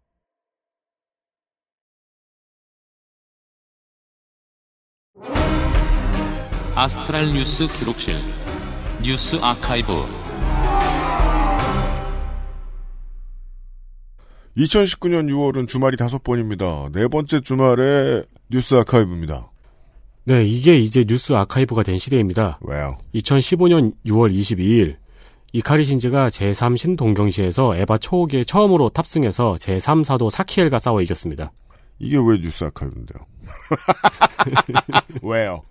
아스트랄 뉴스 기록실 뉴스 아카이브 2019년 6월은 주말이 다섯 번입니다. 네 번째 주말에 뉴스 아카이브입니다. 네, 이게 이제 뉴스 아카이브가 된 시대입니다. 왜요? 2015년 6월 22일 이카리 신즈가 제3 신 동경시에서 에바 초호기에 처음으로 탑승해서 제3 사도 사키엘과 싸워 이겼습니다. 이게 왜 뉴스 아카이브인데요? 왜요?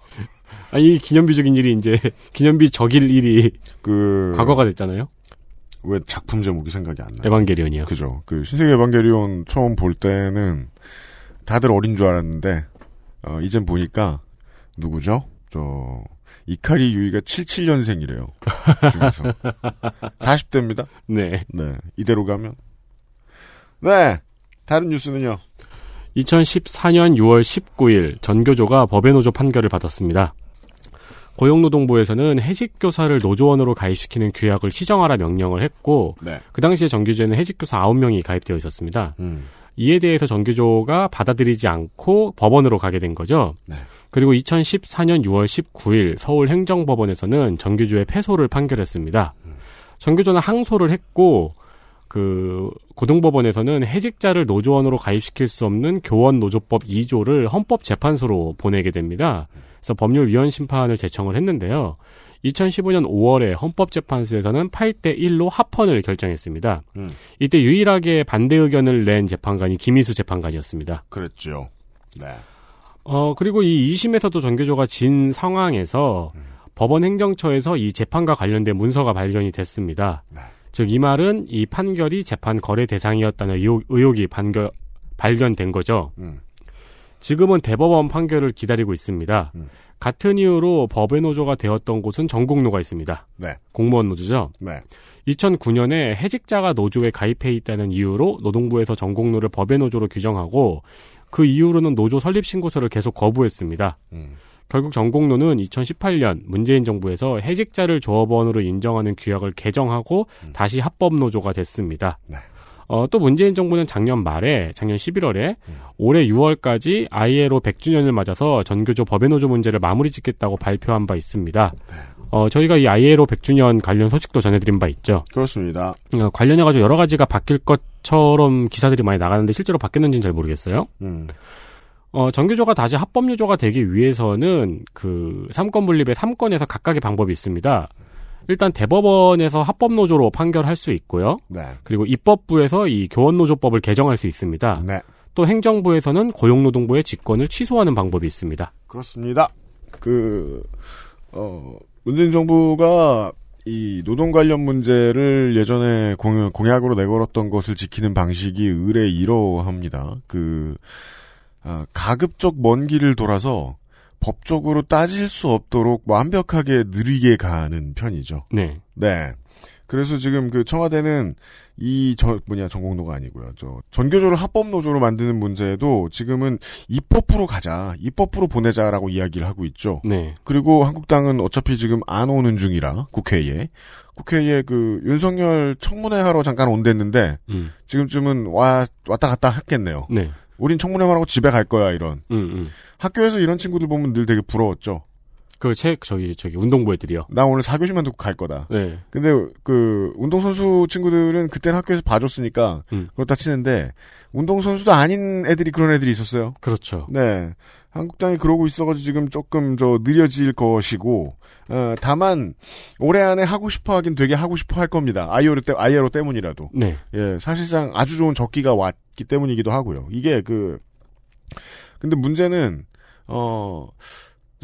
아, 이 기념비적인 일이 이제 기념비 적일 일이 그 과거가 됐잖아요. 왜 작품 제목이 생각이 안 나요? 에반게리온이요. 그죠. 그 신세계 에반게리온 처음 볼 때는 다들 어린 줄 알았는데 어, 이젠 보니까 누구죠? 저 이카리 유이가 77년생이래요. 중에서 40대입니다. 네. 네. 이대로 가면 네. 다른 뉴스는요. 2014년 6월 19일 전교조가 법의 노조 판결을 받았습니다. 고용노동부에서는 해직교사를 노조원으로 가입시키는 규약을 시정하라 명령을 했고 네. 그 당시에 정규조에는 해직교사 9명이 가입되어 있었습니다. 음. 이에 대해서 정규조가 받아들이지 않고 법원으로 가게 된 거죠. 네. 그리고 2014년 6월 19일 서울행정법원에서는 정규조의 패소를 판결했습니다. 정규조는 항소를 했고 그 고등법원에서는 해직자를 노조원으로 가입시킬 수 없는 교원 노조법 2조를 헌법재판소로 보내게 됩니다. 그래서 법률위원 심판을 제청을 했는데요. 2015년 5월에 헌법재판소에서는 8대 1로 합헌을 결정했습니다. 음. 이때 유일하게 반대 의견을 낸 재판관이 김희수 재판관이었습니다. 그랬죠. 네. 어, 그리고 이 2심에서도 전교조가 진 상황에서 법원 행정처에서 이 재판과 관련된 문서가 발견이 됐습니다. 즉, 이 말은 이 판결이 재판 거래 대상이었다는 의혹, 의혹이 반겨, 발견된 거죠. 음. 지금은 대법원 판결을 기다리고 있습니다. 같은 이유로 법의 노조가 되었던 곳은 전국노가 있습니다. 네. 공무원 노조죠. 네. 2009년에 해직자가 노조에 가입해 있다는 이유로 노동부에서 전국노를 법의 노조로 규정하고 그 이후로는 노조 설립 신고서를 계속 거부했습니다. 음. 결국 전공노는 2018년 문재인 정부에서 해직자를 조합원으로 인정하는 규약을 개정하고 다시 합법 노조가 됐습니다. 네. 어, 또 문재인 정부는 작년 말에, 작년 11월에, 올해 6월까지 ILO 100주년을 맞아서 전교조 법외노조 문제를 마무리 짓겠다고 발표한 바 있습니다. 어, 저희가 이 ILO 100주년 관련 소식도 전해드린 바 있죠. 그렇습니다. 어, 관련해가지고 여러 가지가 바뀔 것처럼 기사들이 많이 나가는데 실제로 바뀌었는지는 잘 모르겠어요. 음. 어, 정규조가 다시 합법유조가 되기 위해서는 그 삼권 분립의 3건에서 각각의 방법이 있습니다. 일단 대법원에서 합법노조로 판결할 수 있고요. 네. 그리고 입법부에서 이 교원노조법을 개정할 수 있습니다. 네. 또 행정부에서는 고용노동부의 직권을 취소하는 방법이 있습니다. 그렇습니다. 그, 어, 문재인 정부가 이 노동 관련 문제를 예전에 공, 공약으로 내걸었던 것을 지키는 방식이 의례 이러합니다. 그, 아, 가급적 먼 길을 돌아서 법적으로 따질 수 없도록 완벽하게 느리게 가는 편이죠. 네. 네. 그래서 지금 그 청와대는 이 저 뭐냐 전공노가 아니고요. 저 전교조를 합법 노조로 만드는 문제도 지금은 입법부로 가자, 입법부로 보내자라고 이야기를 하고 있죠. 네. 그리고 한국당은 어차피 지금 안 오는 중이라 국회에 국회에 그 윤석열 청문회 하러 잠깐 온댔는데 음. 지금쯤은 와 왔다 갔다 했겠네요. 네. 우린 청문회만 하고 집에 갈 거야 이런. 음, 음. 학교에서 이런 친구들 보면 늘 되게 부러웠죠. 그 책 저기 저기 운동부 애들이요. 나 오늘 4교시만 듣고 갈 거다. 네. 근데 그 운동 선수 친구들은 그때는 학교에서 봐줬으니까 음. 그렇다 치는데 운동 선수도 아닌 애들이 그런 애들이 있었어요. 그렇죠. 네. 한국당이 그러고 있어가지고 지금 조금 저 느려질 것이고 어, 다만 올해 안에 하고 싶어 하긴 되게 하고 싶어 할 겁니다. 아이오로 때 아이오로 때문이라도. 네. 예, 사실상 아주 좋은 적기가 왔기 때문이기도 하고요. 이게 그 근데 문제는 어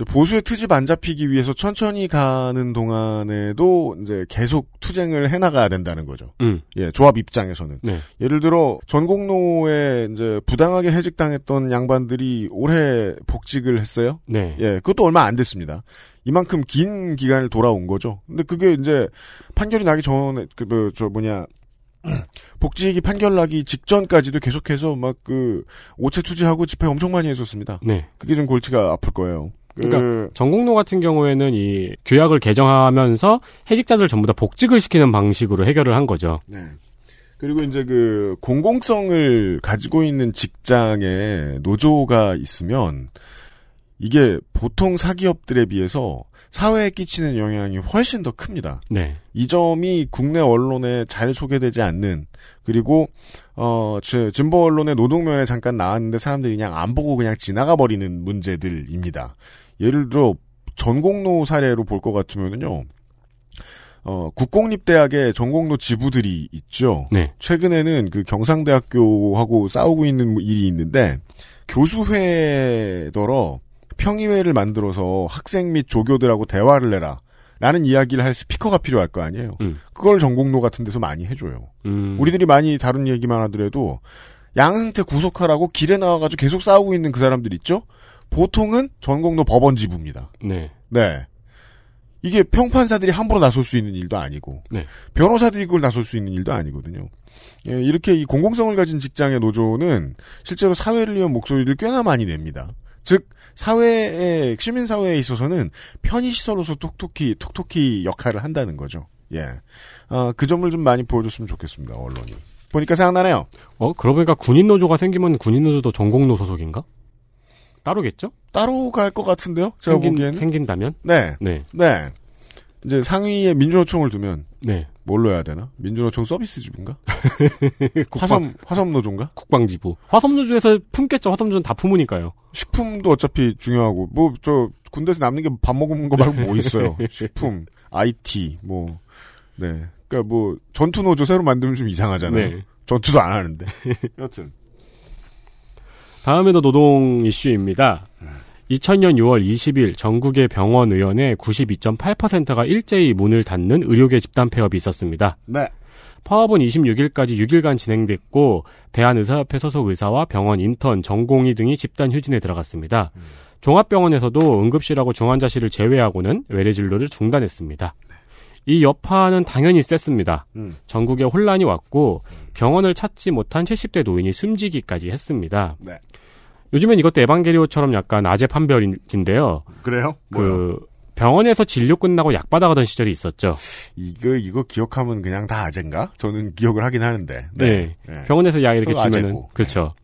보수의 트집 안 잡히기 위해서 천천히 가는 동안에도 이제 계속 투쟁을 해나가야 된다는 거죠. 음. 예, 조합 입장에서는. 네. 예를 들어 전공로에 이제 부당하게 해직당했던 양반들이 올해 복직을 했어요. 네. 예, 그것도 얼마 안 됐습니다. 이만큼 긴 기간을 돌아온 거죠. 근데 그게 이제 판결이 나기 전에 그저 뭐냐 복직이 판결 나기 직전까지도 계속해서 막 그 오체 투지하고 집회 엄청 많이 했었습니다. 네. 그게 좀 골치가 아플 거예요. 그- 그러니까 전공로 같은 경우에는 이 규약을 개정하면서 해직자들 전부 다 복직을 시키는 방식으로 해결을 한 거죠. 네. 그리고 이제 그 공공성을 가지고 있는 직장에 노조가 있으면 이게 보통 사기업들에 비해서 사회에 끼치는 영향이 훨씬 더 큽니다. 네. 이 점이 국내 언론에 잘 소개되지 않는 그리고 어 지- 진보 언론의 노동면에 잠깐 나왔는데 사람들이 그냥 안 보고 그냥 지나가 버리는 문제들입니다. 예를 들어 전공로 사례로 볼 것 같으면은요. 어, 국공립대학의 전공로 지부들이 있죠. 네. 최근에는 그 경상대학교하고 싸우고 있는 일이 있는데 교수회더러 평의회를 만들어서 학생 및 조교들하고 대화를 해라. 라는 이야기를 할 스피커가 필요할 거 아니에요. 음. 그걸 전공로 같은 데서 많이 해줘요. 음. 우리들이 많이 다룬 얘기만 하더라도 양승태 구속하라고 길에 나와가지고 계속 싸우고 있는 그 사람들 있죠? 보통은 전공로 법원 지부입니다. 네. 네. 이게 평판사들이 함부로 나설 수 있는 일도 아니고 네. 변호사들이 그걸 나설 수 있는 일도 아니거든요. 예, 이렇게 이 공공성을 가진 직장의 노조는 실제로 사회를 위한 목소리를 꽤나 많이 냅니다. 즉 사회에 시민 사회에 있어서는 편의 시설로서 톡톡히 톡톡히 역할을 한다는 거죠. 예, 아, 그 점을 좀 많이 보여줬으면 좋겠습니다. 언론이 보니까 생각나네요. 어, 그러고 보니까 군인 노조가 생기면 군인 노조도 전공로 소속인가? 따로겠죠? 따로 갈 것 같은데요. 제가 생긴, 보기에는 생긴다면? 네, 네. 네. 이제 상위에 민주노총을 두면 네. 뭘로 해야 되나? 민주노총 서비스 지부인가? 화섬 화섬 노조인가? 국방지부. 화섬노조에서 품겠죠. 화섬노조는 다 품으니까요. 식품도 어차피 중요하고 뭐 저 군대에서 남는 게 밥 먹은 거 말고 뭐 있어요? 식품, IT 뭐 네. 그러니까 뭐 전투 노조 새로 만들면 좀 이상하잖아요. 네. 전투도 안 하는데. 여튼 다음에도 노동 이슈입니다. 2000년 6월 20일 전국의 병원 의원의 92.8%가 일제히 문을 닫는 의료계 집단 폐업이 있었습니다. 네. 파업은 26일까지 6일간 진행됐고 대한의사협회 소속 의사와 병원 인턴, 전공의 등이 집단 휴진에 들어갔습니다. 종합병원에서도 응급실하고 중환자실을 제외하고는 외래 진료를 중단했습니다. 이 여파는 당연히 셌습니다. 음. 전국에 혼란이 왔고 병원을 찾지 못한 70대 노인이 숨지기까지 했습니다. 네. 요즘엔 이것도 에반게리오처럼 약간 아재 판별인데요. 그래요? 뭐요? 그 병원에서 진료 끝나고 약 받아가던 시절이 있었죠. 이거 이거 기억하면 그냥 다 아젠가? 저는 기억을 하긴 하는데. 네. 네. 병원에서 약 이렇게 주면은 아재고. 그렇죠.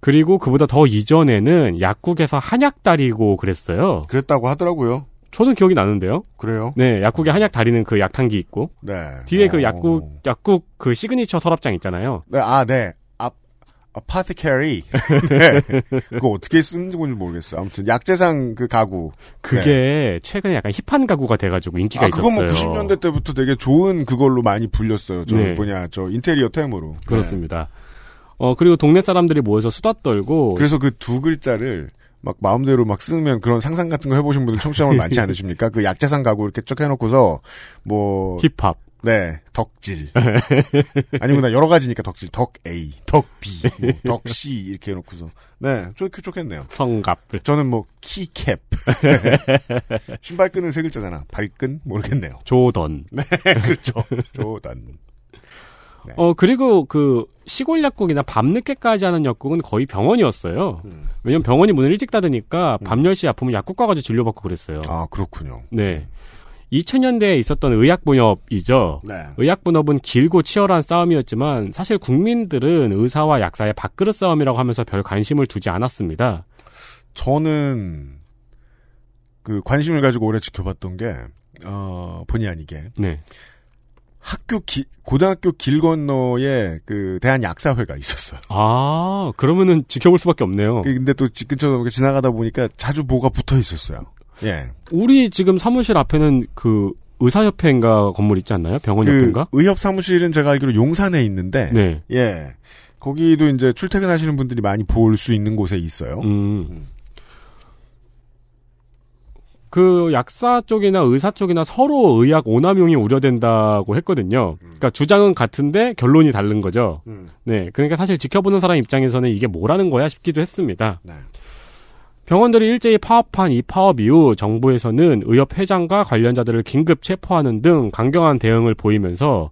그리고 그보다 더 이전에는 약국에서 한약 다리고 그랬어요. 그랬다고 하더라고요. 저는 기억이 나는데요. 그래요? 네, 약국에 한약 다리는 그 약탕기 있고 네. 뒤에 어. 그 약국 약국 그 시그니처 서랍장 있잖아요. 네, 아, 네. 아, apothecary. 네. 그거 어떻게 쓰는지 모르겠어요. 아무튼 약재상 그 가구. 그게 네. 최근에 약간 hip한 가구가 돼가지고 인기가 아, 그건 뭐 있었어요. 90년대 때부터 되게 좋은 그걸로 많이 불렸어요. 저 네. 뭐냐, 저 인테리어 템으로. 네. 그렇습니다. 어 그리고 동네 사람들이 모여서 수다 떨고 그래서 그 두 글자를 막 마음대로 막 쓰면 그런 상상 같은 거 해보신 분들 청취자분 많지 않으십니까? 그 약재상 가구 이렇게 쭉 해놓고서 뭐 힙합. 네, 덕질. 아니구나, 여러 가지니까 덕질. 덕 A, 덕 B, 뭐, 덕 C 이렇게 해놓고서. 네, 좋, 좋겠네요. 성갑. 저는 뭐, 키캡. 신발끈은 세 글자잖아. 발끈? 모르겠네요. 조던. 네, 그렇죠. 조던. 네. 어 그리고 그 시골 약국이나 밤늦게까지 하는 약국은 거의 병원이었어요. 음. 왜냐면 병원이 문을 일찍 닫으니까 밤 10시 아프면 약국 가가지고 진료받고 그랬어요. 아, 그렇군요. 네. 2000년대에 있었던 의약분업이죠. 네. 의약분업은 길고 치열한 싸움이었지만 사실 국민들은 의사와 약사의 밥그릇 싸움이라고 하면서 별 관심을 두지 않았습니다. 저는 그 관심을 가지고 오래 지켜봤던 게, 어, 본의 아니게. 네. 학교 기, 고등학교 길 건너에 그 대한 약사회가 있었어요. 아, 그러면은 지켜볼 수밖에 없네요. 그 근데 또집 근처 지나가다 보니까 자주 뭐가 붙어 있었어요. 예. 우리 지금 사무실 앞에는 그 의사협회인가 건물 있지 않나요? 병원 그 옆인가? 의협 사무실은 제가 알기로 용산에 있는데, 네. 예. 거기도 이제 출퇴근하시는 분들이 많이 볼 수 있는 곳에 있어요. 음. 그 약사 쪽이나 의사 쪽이나 서로 의학 오남용이 우려된다고 했거든요. 그러니까 주장은 같은데 결론이 다른 거죠. 음. 네, 그러니까 사실 지켜보는 사람 입장에서는 이게 뭐라는 거야 싶기도 했습니다. 네. 병원들이 일제히 파업한 이 파업 이후 정부에서는 의협 회장과 관련자들을 긴급 체포하는 등 강경한 대응을 보이면서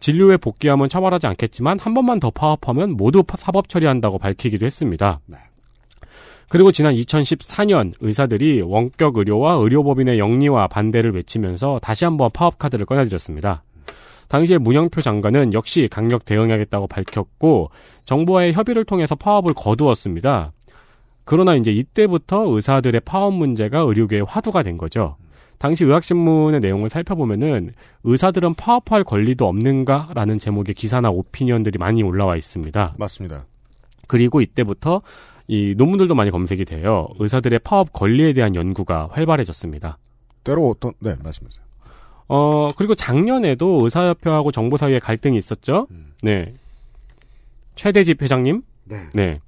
진료에 복귀하면 처벌하지 않겠지만 한 번만 더 파업하면 모두 파- 사법 처리한다고 밝히기도 했습니다. 그리고 지난 2014년 의사들이 원격 의료와 의료법인의 영리와 반대를 외치면서 다시 한번 파업 카드를 꺼내드렸습니다. 당시에 문영표 장관은 역시 강력 대응하겠다고 밝혔고 정부와의 협의를 통해서 파업을 거두었습니다. 그러나 이제 이때부터 의사들의 파업 문제가 의료계의 화두가 된 거죠. 당시 의학신문의 내용을 살펴보면은 의사들은 파업할 권리도 없는가라는 제목의 기사나 오피니언들이 많이 올라와 있습니다. 맞습니다. 그리고 이때부터 이 논문들도 많이 검색이 돼요. 의사들의 파업 권리에 대한 연구가 활발해졌습니다. 때로 어떤, 네, 말씀하세요. 어, 그리고 작년에도 의사협회하고 정부 사이에 갈등이 있었죠. 네. 최대집 회장님? 네.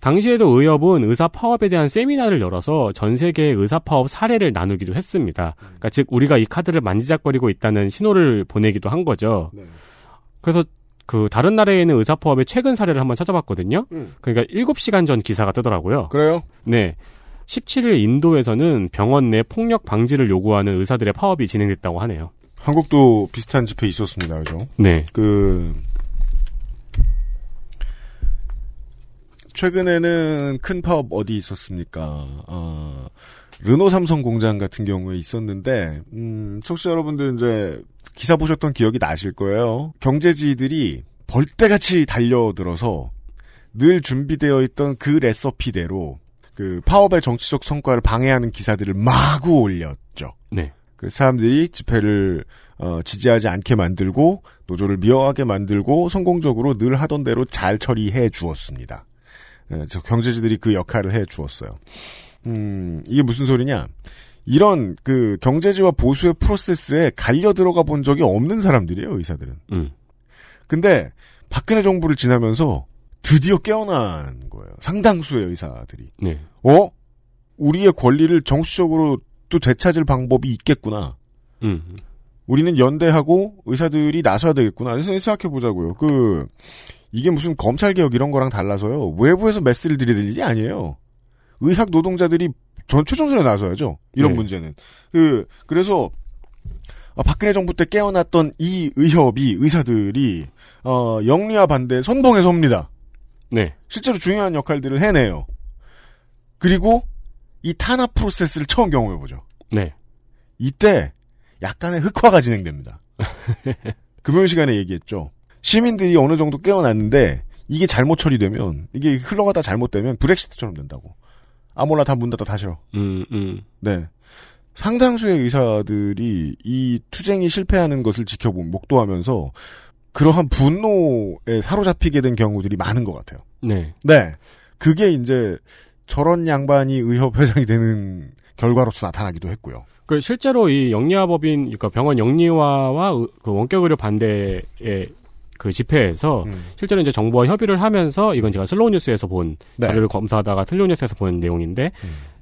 당시에도 의협은 의사 파업에 대한 세미나를 열어서 전 세계의 의사 파업 사례를 나누기도 했습니다. 그러니까 즉 우리가 이 카드를 만지작거리고 있다는 신호를 보내기도 한 거죠. 그래서 그 다른 나라에 있는 의사 파업의 최근 사례를 한번 찾아봤거든요. 음. 그러니까 7시간 전 기사가 뜨더라고요. 그래요? 네. 17일 인도에서는 병원 내 폭력 방지를 요구하는 의사들의 파업이 진행됐다고 하네요. 한국도 비슷한 집회 있었습니다, 그죠? 네. 그, 최근에는 큰 파업 어디 있었습니까? 어, 르노 삼성 공장 같은 경우에 있었는데, 음, 청취자 여러분들 이제 기사 보셨던 기억이 나실 거예요. 경제지들이 벌떼같이 달려들어서 늘 준비되어 있던 그 레서피대로 그 파업의 정치적 성과를 방해하는 기사들을 마구 올렸죠. 네. 그 사람들이 집회를 어, 지지하지 않게 만들고 노조를 미워하게 만들고 성공적으로 늘 하던 대로 잘 처리해 주었습니다. 예, 저 경제지들이 그 역할을 해 주었어요. 음, 이게 무슨 소리냐? 이런 그 경제지와 보수의 프로세스에 갈려 들어가 본 적이 없는 사람들이에요, 의사들은. 음. 근데 박근혜 정부를 지나면서 드디어 깨어난 거예요. 상당수의 의사들이. 네. 어? 우리의 권리를 정치적으로 또 되찾을 방법이 있겠구나. 음. 우리는 연대하고 의사들이 나서야 되겠구나. 그래서 생각해 보자고요. 그 이게 무슨 검찰 개혁 이런 거랑 달라서요. 외부에서 메스를 들이댈 일이 아니에요. 의학 노동자들이 전 최전선에 나서야죠. 이런 네. 문제는. 그 그래서 아, 박근혜 정부 때 깨어났던 이 의협이 의사들이 어, 영리와 반대 선봉에 섭니다. 네. 실제로 중요한 역할들을 해내요. 그리고 이 탄압 프로세스를 처음 경험해보죠. 네. 이때 약간의 흑화가 진행됩니다. 금요일 시간에 얘기했죠. 시민들이 어느 정도 깨어났는데 이게 잘못 처리되면 이게 흘러가다 잘못되면 브렉시트처럼 된다고. 아몰라 다 문 닫아 다 싫어. 음, 음. 네. 상당수의 의사들이 이 투쟁이 실패하는 것을 지켜보 목도하면서 그러한 분노에 사로잡히게 된 경우들이 많은 것 같아요. 네. 네. 그게 이제 저런 양반이 의협 회장이 되는 결과로서 나타나기도 했고요. 그 실제로 이 영리화법인 그러니까 병원 영리화와 의- 그 원격 의료 반대의 그 집회에서 음. 실제로 이제 정부와 협의를 하면서 이건 제가 슬로우 뉴스에서 본 네. 음. 자료를 검사하다가 슬로우 뉴스에서 본 내용인데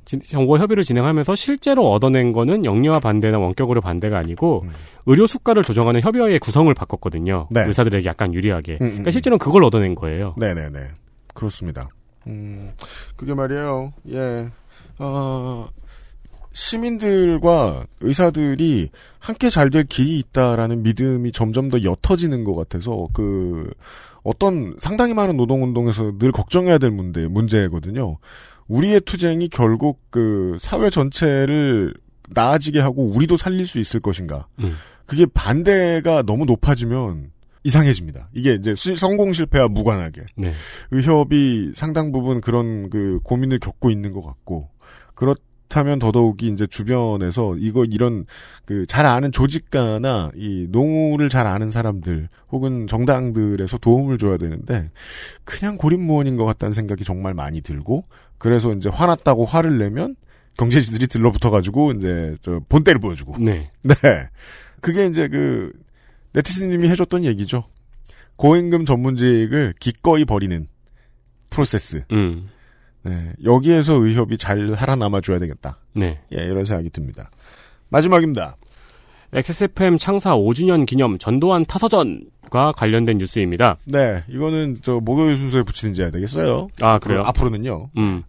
진- 정부와 협의를 진행하면서 실제로 얻어낸 거는 영리화 반대나 원격 의료 반대가 아니고 음. 의료 수가를 조정하는 협의회의 구성을 바꿨거든요. 네. 의사들에게 약간 유리하게. 음, 음, 그러니까 실제로는 그걸 얻어낸 거예요. 네네네. 그렇습니다. 음, 그게 말이에요. 예. 어, 시민들과 의사들이 함께 잘 될 길이 있다라는 믿음이 점점 더 옅어지는 것 같아서 그 어떤 상당히 많은 노동운동에서 늘 걱정해야 될 문제 문제거든요. 우리의 투쟁이 결국 그 사회 전체를 나아지게 하고 우리도 살릴 수 있을 것인가? 음. 그게 반대가 너무 높아지면 이상해집니다. 이게 이제 시- 성공 실패와 무관하게 네. 의협이 상당 부분 그런 그 고민을 겪고 있는 것 같고 그렇 다면 더더욱이 이제 주변에서 이거 이런 그 잘 아는 조직가나 이 농우를 잘 아는 사람들 혹은 정당들에서 도움을 줘야 되는데 그냥 고립무원인 것 같다는 생각이 정말 많이 들고 그래서 이제 화났다고 화를 내면 경제지들이 들러붙어가지고 이제 저 본때를 보여주고 네. 네. 그게 이제 그 네티즌님이 해줬던 얘기죠. 고임금 전문직을 기꺼이 버리는 프로세스. 음. 네. 여기에서 의협이 잘 살아남아줘야 되겠다. 네. 예, 이런 생각이 듭니다. 마지막입니다. XSFM 창사 5주년 기념 전두환 타서전과 관련된 뉴스입니다. 네, 이거는 저 목요일 순서에 붙이는지 해야 되겠어요. 아, 그래요? 앞으로는요. 음.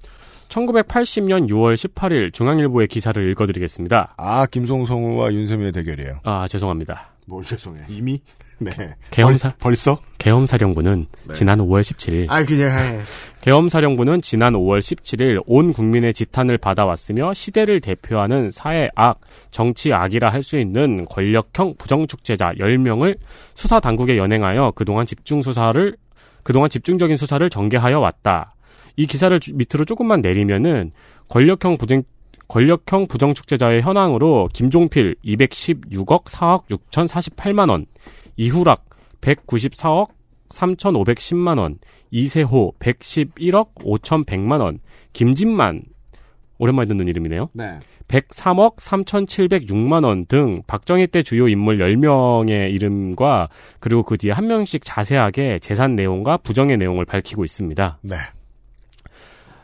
1980년 6월 18일 중앙일보의 기사를 읽어드리겠습니다. 아, 김송성우와 윤세민의 대결이에요. 아, 죄송합니다. 뭘 죄송해. 이미? 네. 계엄사, 벌, 벌써? 계엄사령부는 네. 지난 5월 17일. 아, 그냥, 해. 계엄사령부는 지난 5월 17일 온 국민의 지탄을 받아왔으며 시대를 대표하는 사회 악, 정치 악이라 할 수 있는 권력형 부정축제자 10명을 수사 당국에 연행하여 그동안 집중 수사를 그동안 집중적인 수사를 전개하여 왔다. 이 기사를 주- 밑으로 조금만 내리면은 권력형 부정 권력형 부정축제자의 현황으로 김종필 216억 4억 6,048만 원, 이후락 194억 3,510만 원, 이세호 111억 5,100만 원, 김진만 오랜만에 듣는 이름이네요. 네. 103억 3,706만 원 등 박정희 때 주요 인물 10명의 이름과 그리고 그 뒤에 한 명씩 자세하게 재산 내용과 부정의 내용을 밝히고 있습니다. 네.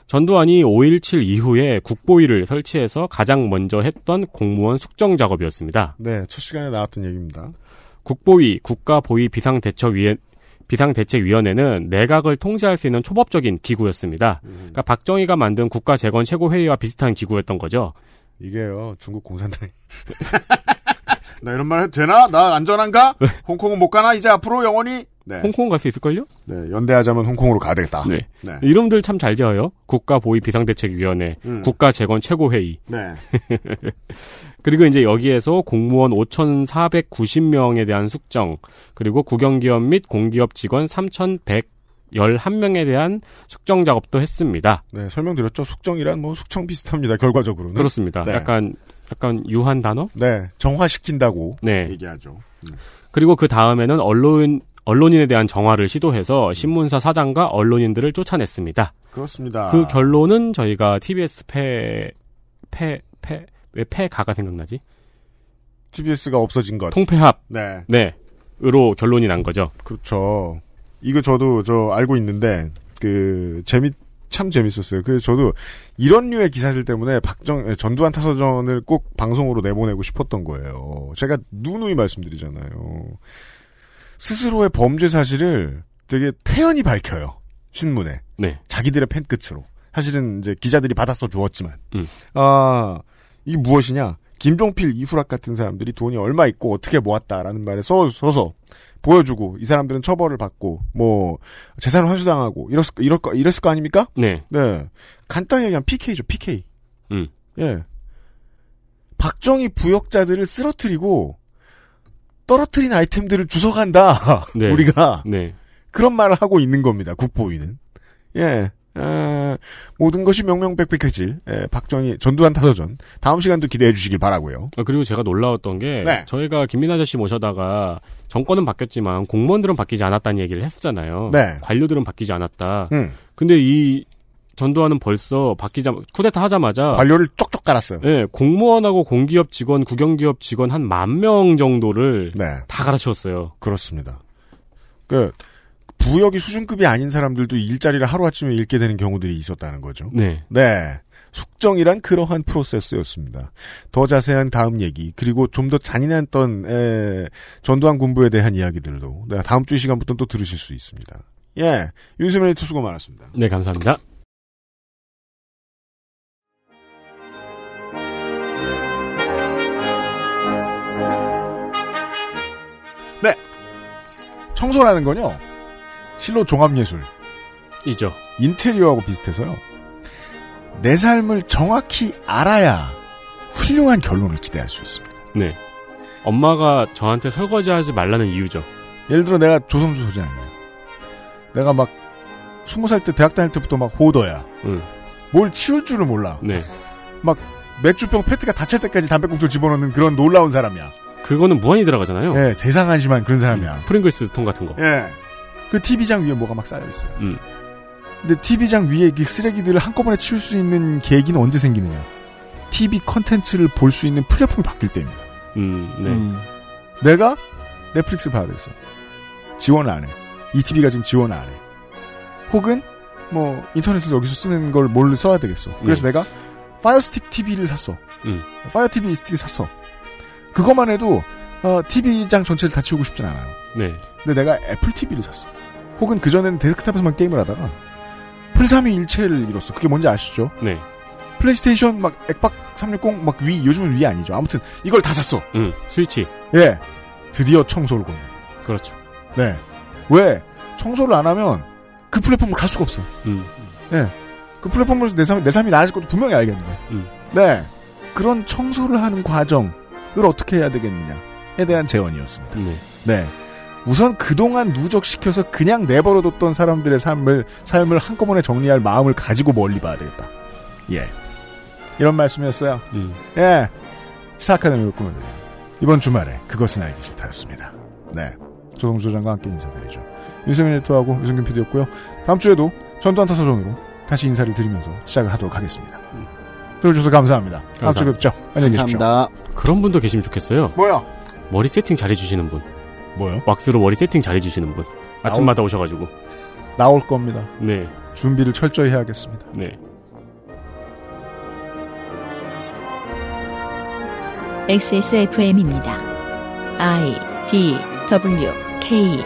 전두환이 5.17 이후에 국보위를 설치해서 가장 먼저 했던 공무원 숙정 작업이었습니다. 네, 첫 시간에 나왔던 얘기입니다. 국보위, 국가보위 비상대처위원 비상대책위원회는 내각을 통제할 수 있는 초법적인 기구였습니다. 그러니까 박정희가 만든 국가재건 최고회의와 비슷한 기구였던 거죠. 이게요, 중국 공산당이. 나 이런 말 해도 되나? 나 안전한가? 홍콩은 못 가나? 이제 앞으로 영원히? 네. 홍콩 갈 수 있을걸요? 네, 연대하자면 홍콩으로 가야 되겠다. 네. 네. 이름들 참 잘 지어요. 국가보위 비상대책위원회, 음. 국가재건 최고회의. 네. 그리고 이제 여기에서 공무원 5,490명에 대한 숙정, 그리고 국영기업 및 공기업 직원 3,111명에 대한 숙정 작업도 했습니다. 네, 설명드렸죠. 숙정이란 뭐 숙청 비슷합니다. 결과적으로는. 그렇습니다. 네. 약간, 약간 유한 단어? 네, 정화시킨다고 네. 얘기하죠. 음. 그리고 그 다음에는 언론, 언론인에 대한 정화를 시도해서 신문사 사장과 언론인들을 쫓아냈습니다. 그렇습니다. 그 결론은 저희가 TBS 패, 패, 패, 왜 패가가 생각나지? TBS가 없어진 것. 통폐합. 네. 네. 으로 결론이 난 거죠. 그렇죠. 이거 저도 저 알고 있는데 그 재미 참 재밌었어요. 그래서 저도 이런 류의 기사들 때문에 박정 전두환 타서전을 꼭 방송으로 내보내고 싶었던 거예요. 제가 누누이 말씀드리잖아요. 스스로의 범죄 사실을 되게 태연히 밝혀요. 신문에. 네. 자기들의 펜 끝으로. 사실은 이제 기자들이 받아서 주었지만. 음. 아, 이게 무엇이냐? 김종필, 이후락 같은 사람들이 돈이 얼마 있고 어떻게 모았다라는 말에 써, 서서 보여주고 이 사람들은 처벌을 받고 뭐 재산을 환수당하고 이랬을 거, 이럴 거, 이랬을 거 아닙니까? 네. 네. 간단히 얘기하면 PK죠, PK. 음. 예. 박정희 부역자들을 쓰러뜨리고 떨어뜨린 아이템들을 주워간다. 네. 우리가 네. 그런 말을 하고 있는 겁니다. 국보위는. 예. 어, 모든 것이 명명백백해질 예, 박정희 전두환 타서전 다음 시간도 기대해 주시길 바라고요. 아, 그리고 제가 놀라웠던 게 네. 저희가 김민 아저씨 모셔다가 정권은 바뀌었지만 공무원들은 바뀌지 않았다는 얘기를 했었잖아요. 네. 관료들은 바뀌지 않았다. 음. 근데 이 전두환은 벌써 바뀌자 쿠데타 하자마자 관료를 쪽쪽 깔았어요. 예, 공무원하고 공기업 직원, 국영기업 직원 한 만 명 정도를 네. 다 갈아치웠어요. 그렇습니다. 그 부역이 수준급이 아닌 사람들도 일자리를 하루아침에 잃게 되는 경우들이 있었다는 거죠. 네. 네. 숙정이란 그러한 프로세스였습니다. 더 자세한 다음 얘기 그리고 좀 더 잔인했던 에, 전두환 군부에 대한 이야기들도 네, 다음 주이 시간부터 또 들으실 수 있습니다. 예, 윤세민 에디터 수고 많았습니다. 네, 감사합니다. 네, 청소라는 건요 실로 종합예술 이죠. 인테리어하고 비슷해서요. 내 삶을 정확히 알아야 훌륭한 결론을 기대할 수 있습니다. 네. 엄마가 저한테 설거지하지 말라는 이유죠. 예를 들어 내가 조성주 소장이야. 내가 막 스무 살 때 대학 다닐 때부터 막 호더야. 응. 뭘 치울 줄을 몰라. 네. 막 맥주병 페트가 닫힐 때까지 담배꽁초 집어넣는 그런 놀라운 사람이야. 그거는 무한히 들어가잖아요. 예, 세상 한심한 그런 사람이야. 프링글스 통 같은 거. 예. 그 TV장 위에 뭐가 막 쌓여 있어요. 음. 근데 TV장 위에 이 쓰레기들을 한꺼번에 치울 수 있는 계기는 언제 생기느냐? TV 컨텐츠를 볼 수 있는 플랫폼이 바뀔 때입니다. 음, 네. 내가 넷플릭스를 봐야 되겠어. 지원을 안 해. ETV가 지금 지원을 안 해. 혹은 뭐 인터넷에서 여기서 쓰는 걸뭘 써야 되겠어. 그래서 네. 내가 파이어스틱 TV를 샀어. 음. 파이어 TV 스틱을 샀어. 그것만 해도 어, TV장 전체를 다 치우고 싶진 않아요. 네. 근데 내가 애플 TV를 샀어. 혹은 그전에는 데스크탑에서만 게임을 하다가 full 삼위일체를 이뤘어. 그게 뭔지 아시죠? 네. 플레이스테이션 막 엑박 360 막 Wii 요즘은 Wii 아니죠. 아무튼 이걸 다 샀어. 음, 스위치. 예. 드디어 청소를 거네. 그렇죠. 네. 왜? 청소를 안 하면 그 플랫폼을 갈 수가 없어요. 음. 예. 그 플랫폼으로서 내, 삶, 내 삶이 나아질 것도 분명히 알겠는데. 음. 네. 그런 청소를 하는 과정을 어떻게 해야 되겠느냐에 대한 제언이었습니다. 네. 네. 우선 그동안 누적시켜서 그냥 내버려뒀던 사람들의 삶을, 삶을 한꺼번에 정리할 마음을 가지고 멀리 봐야 되겠다. 예. 이런 말씀이었어요. 음. 예. 시사아카데미를 꾸며드립니다. 이번 주말에 그것은 알기 싫다였습니다. 네. 조성수 소장과 함께 인사드리죠. 윤세민 에디터하고 유승균 PD였고요. 다음 주에도 전두환 타서전으로 다시 인사를 드리면서 시작을 하도록 하겠습니다. 들어주셔서 감사합니다. 다음 주에 감사합니다. 뵙죠. 안녕히 계십시오. 그런 분도 계시면 좋겠어요. 뭐야? 머리 세팅 잘해주시는 분. 뭐요? 왁스로 머리 세팅 잘해주시는 분. 아침마다 오셔가지고. 나올 겁니다. 네. 준비를 철저히 해야겠습니다. 네. XSFM입니다. I D W K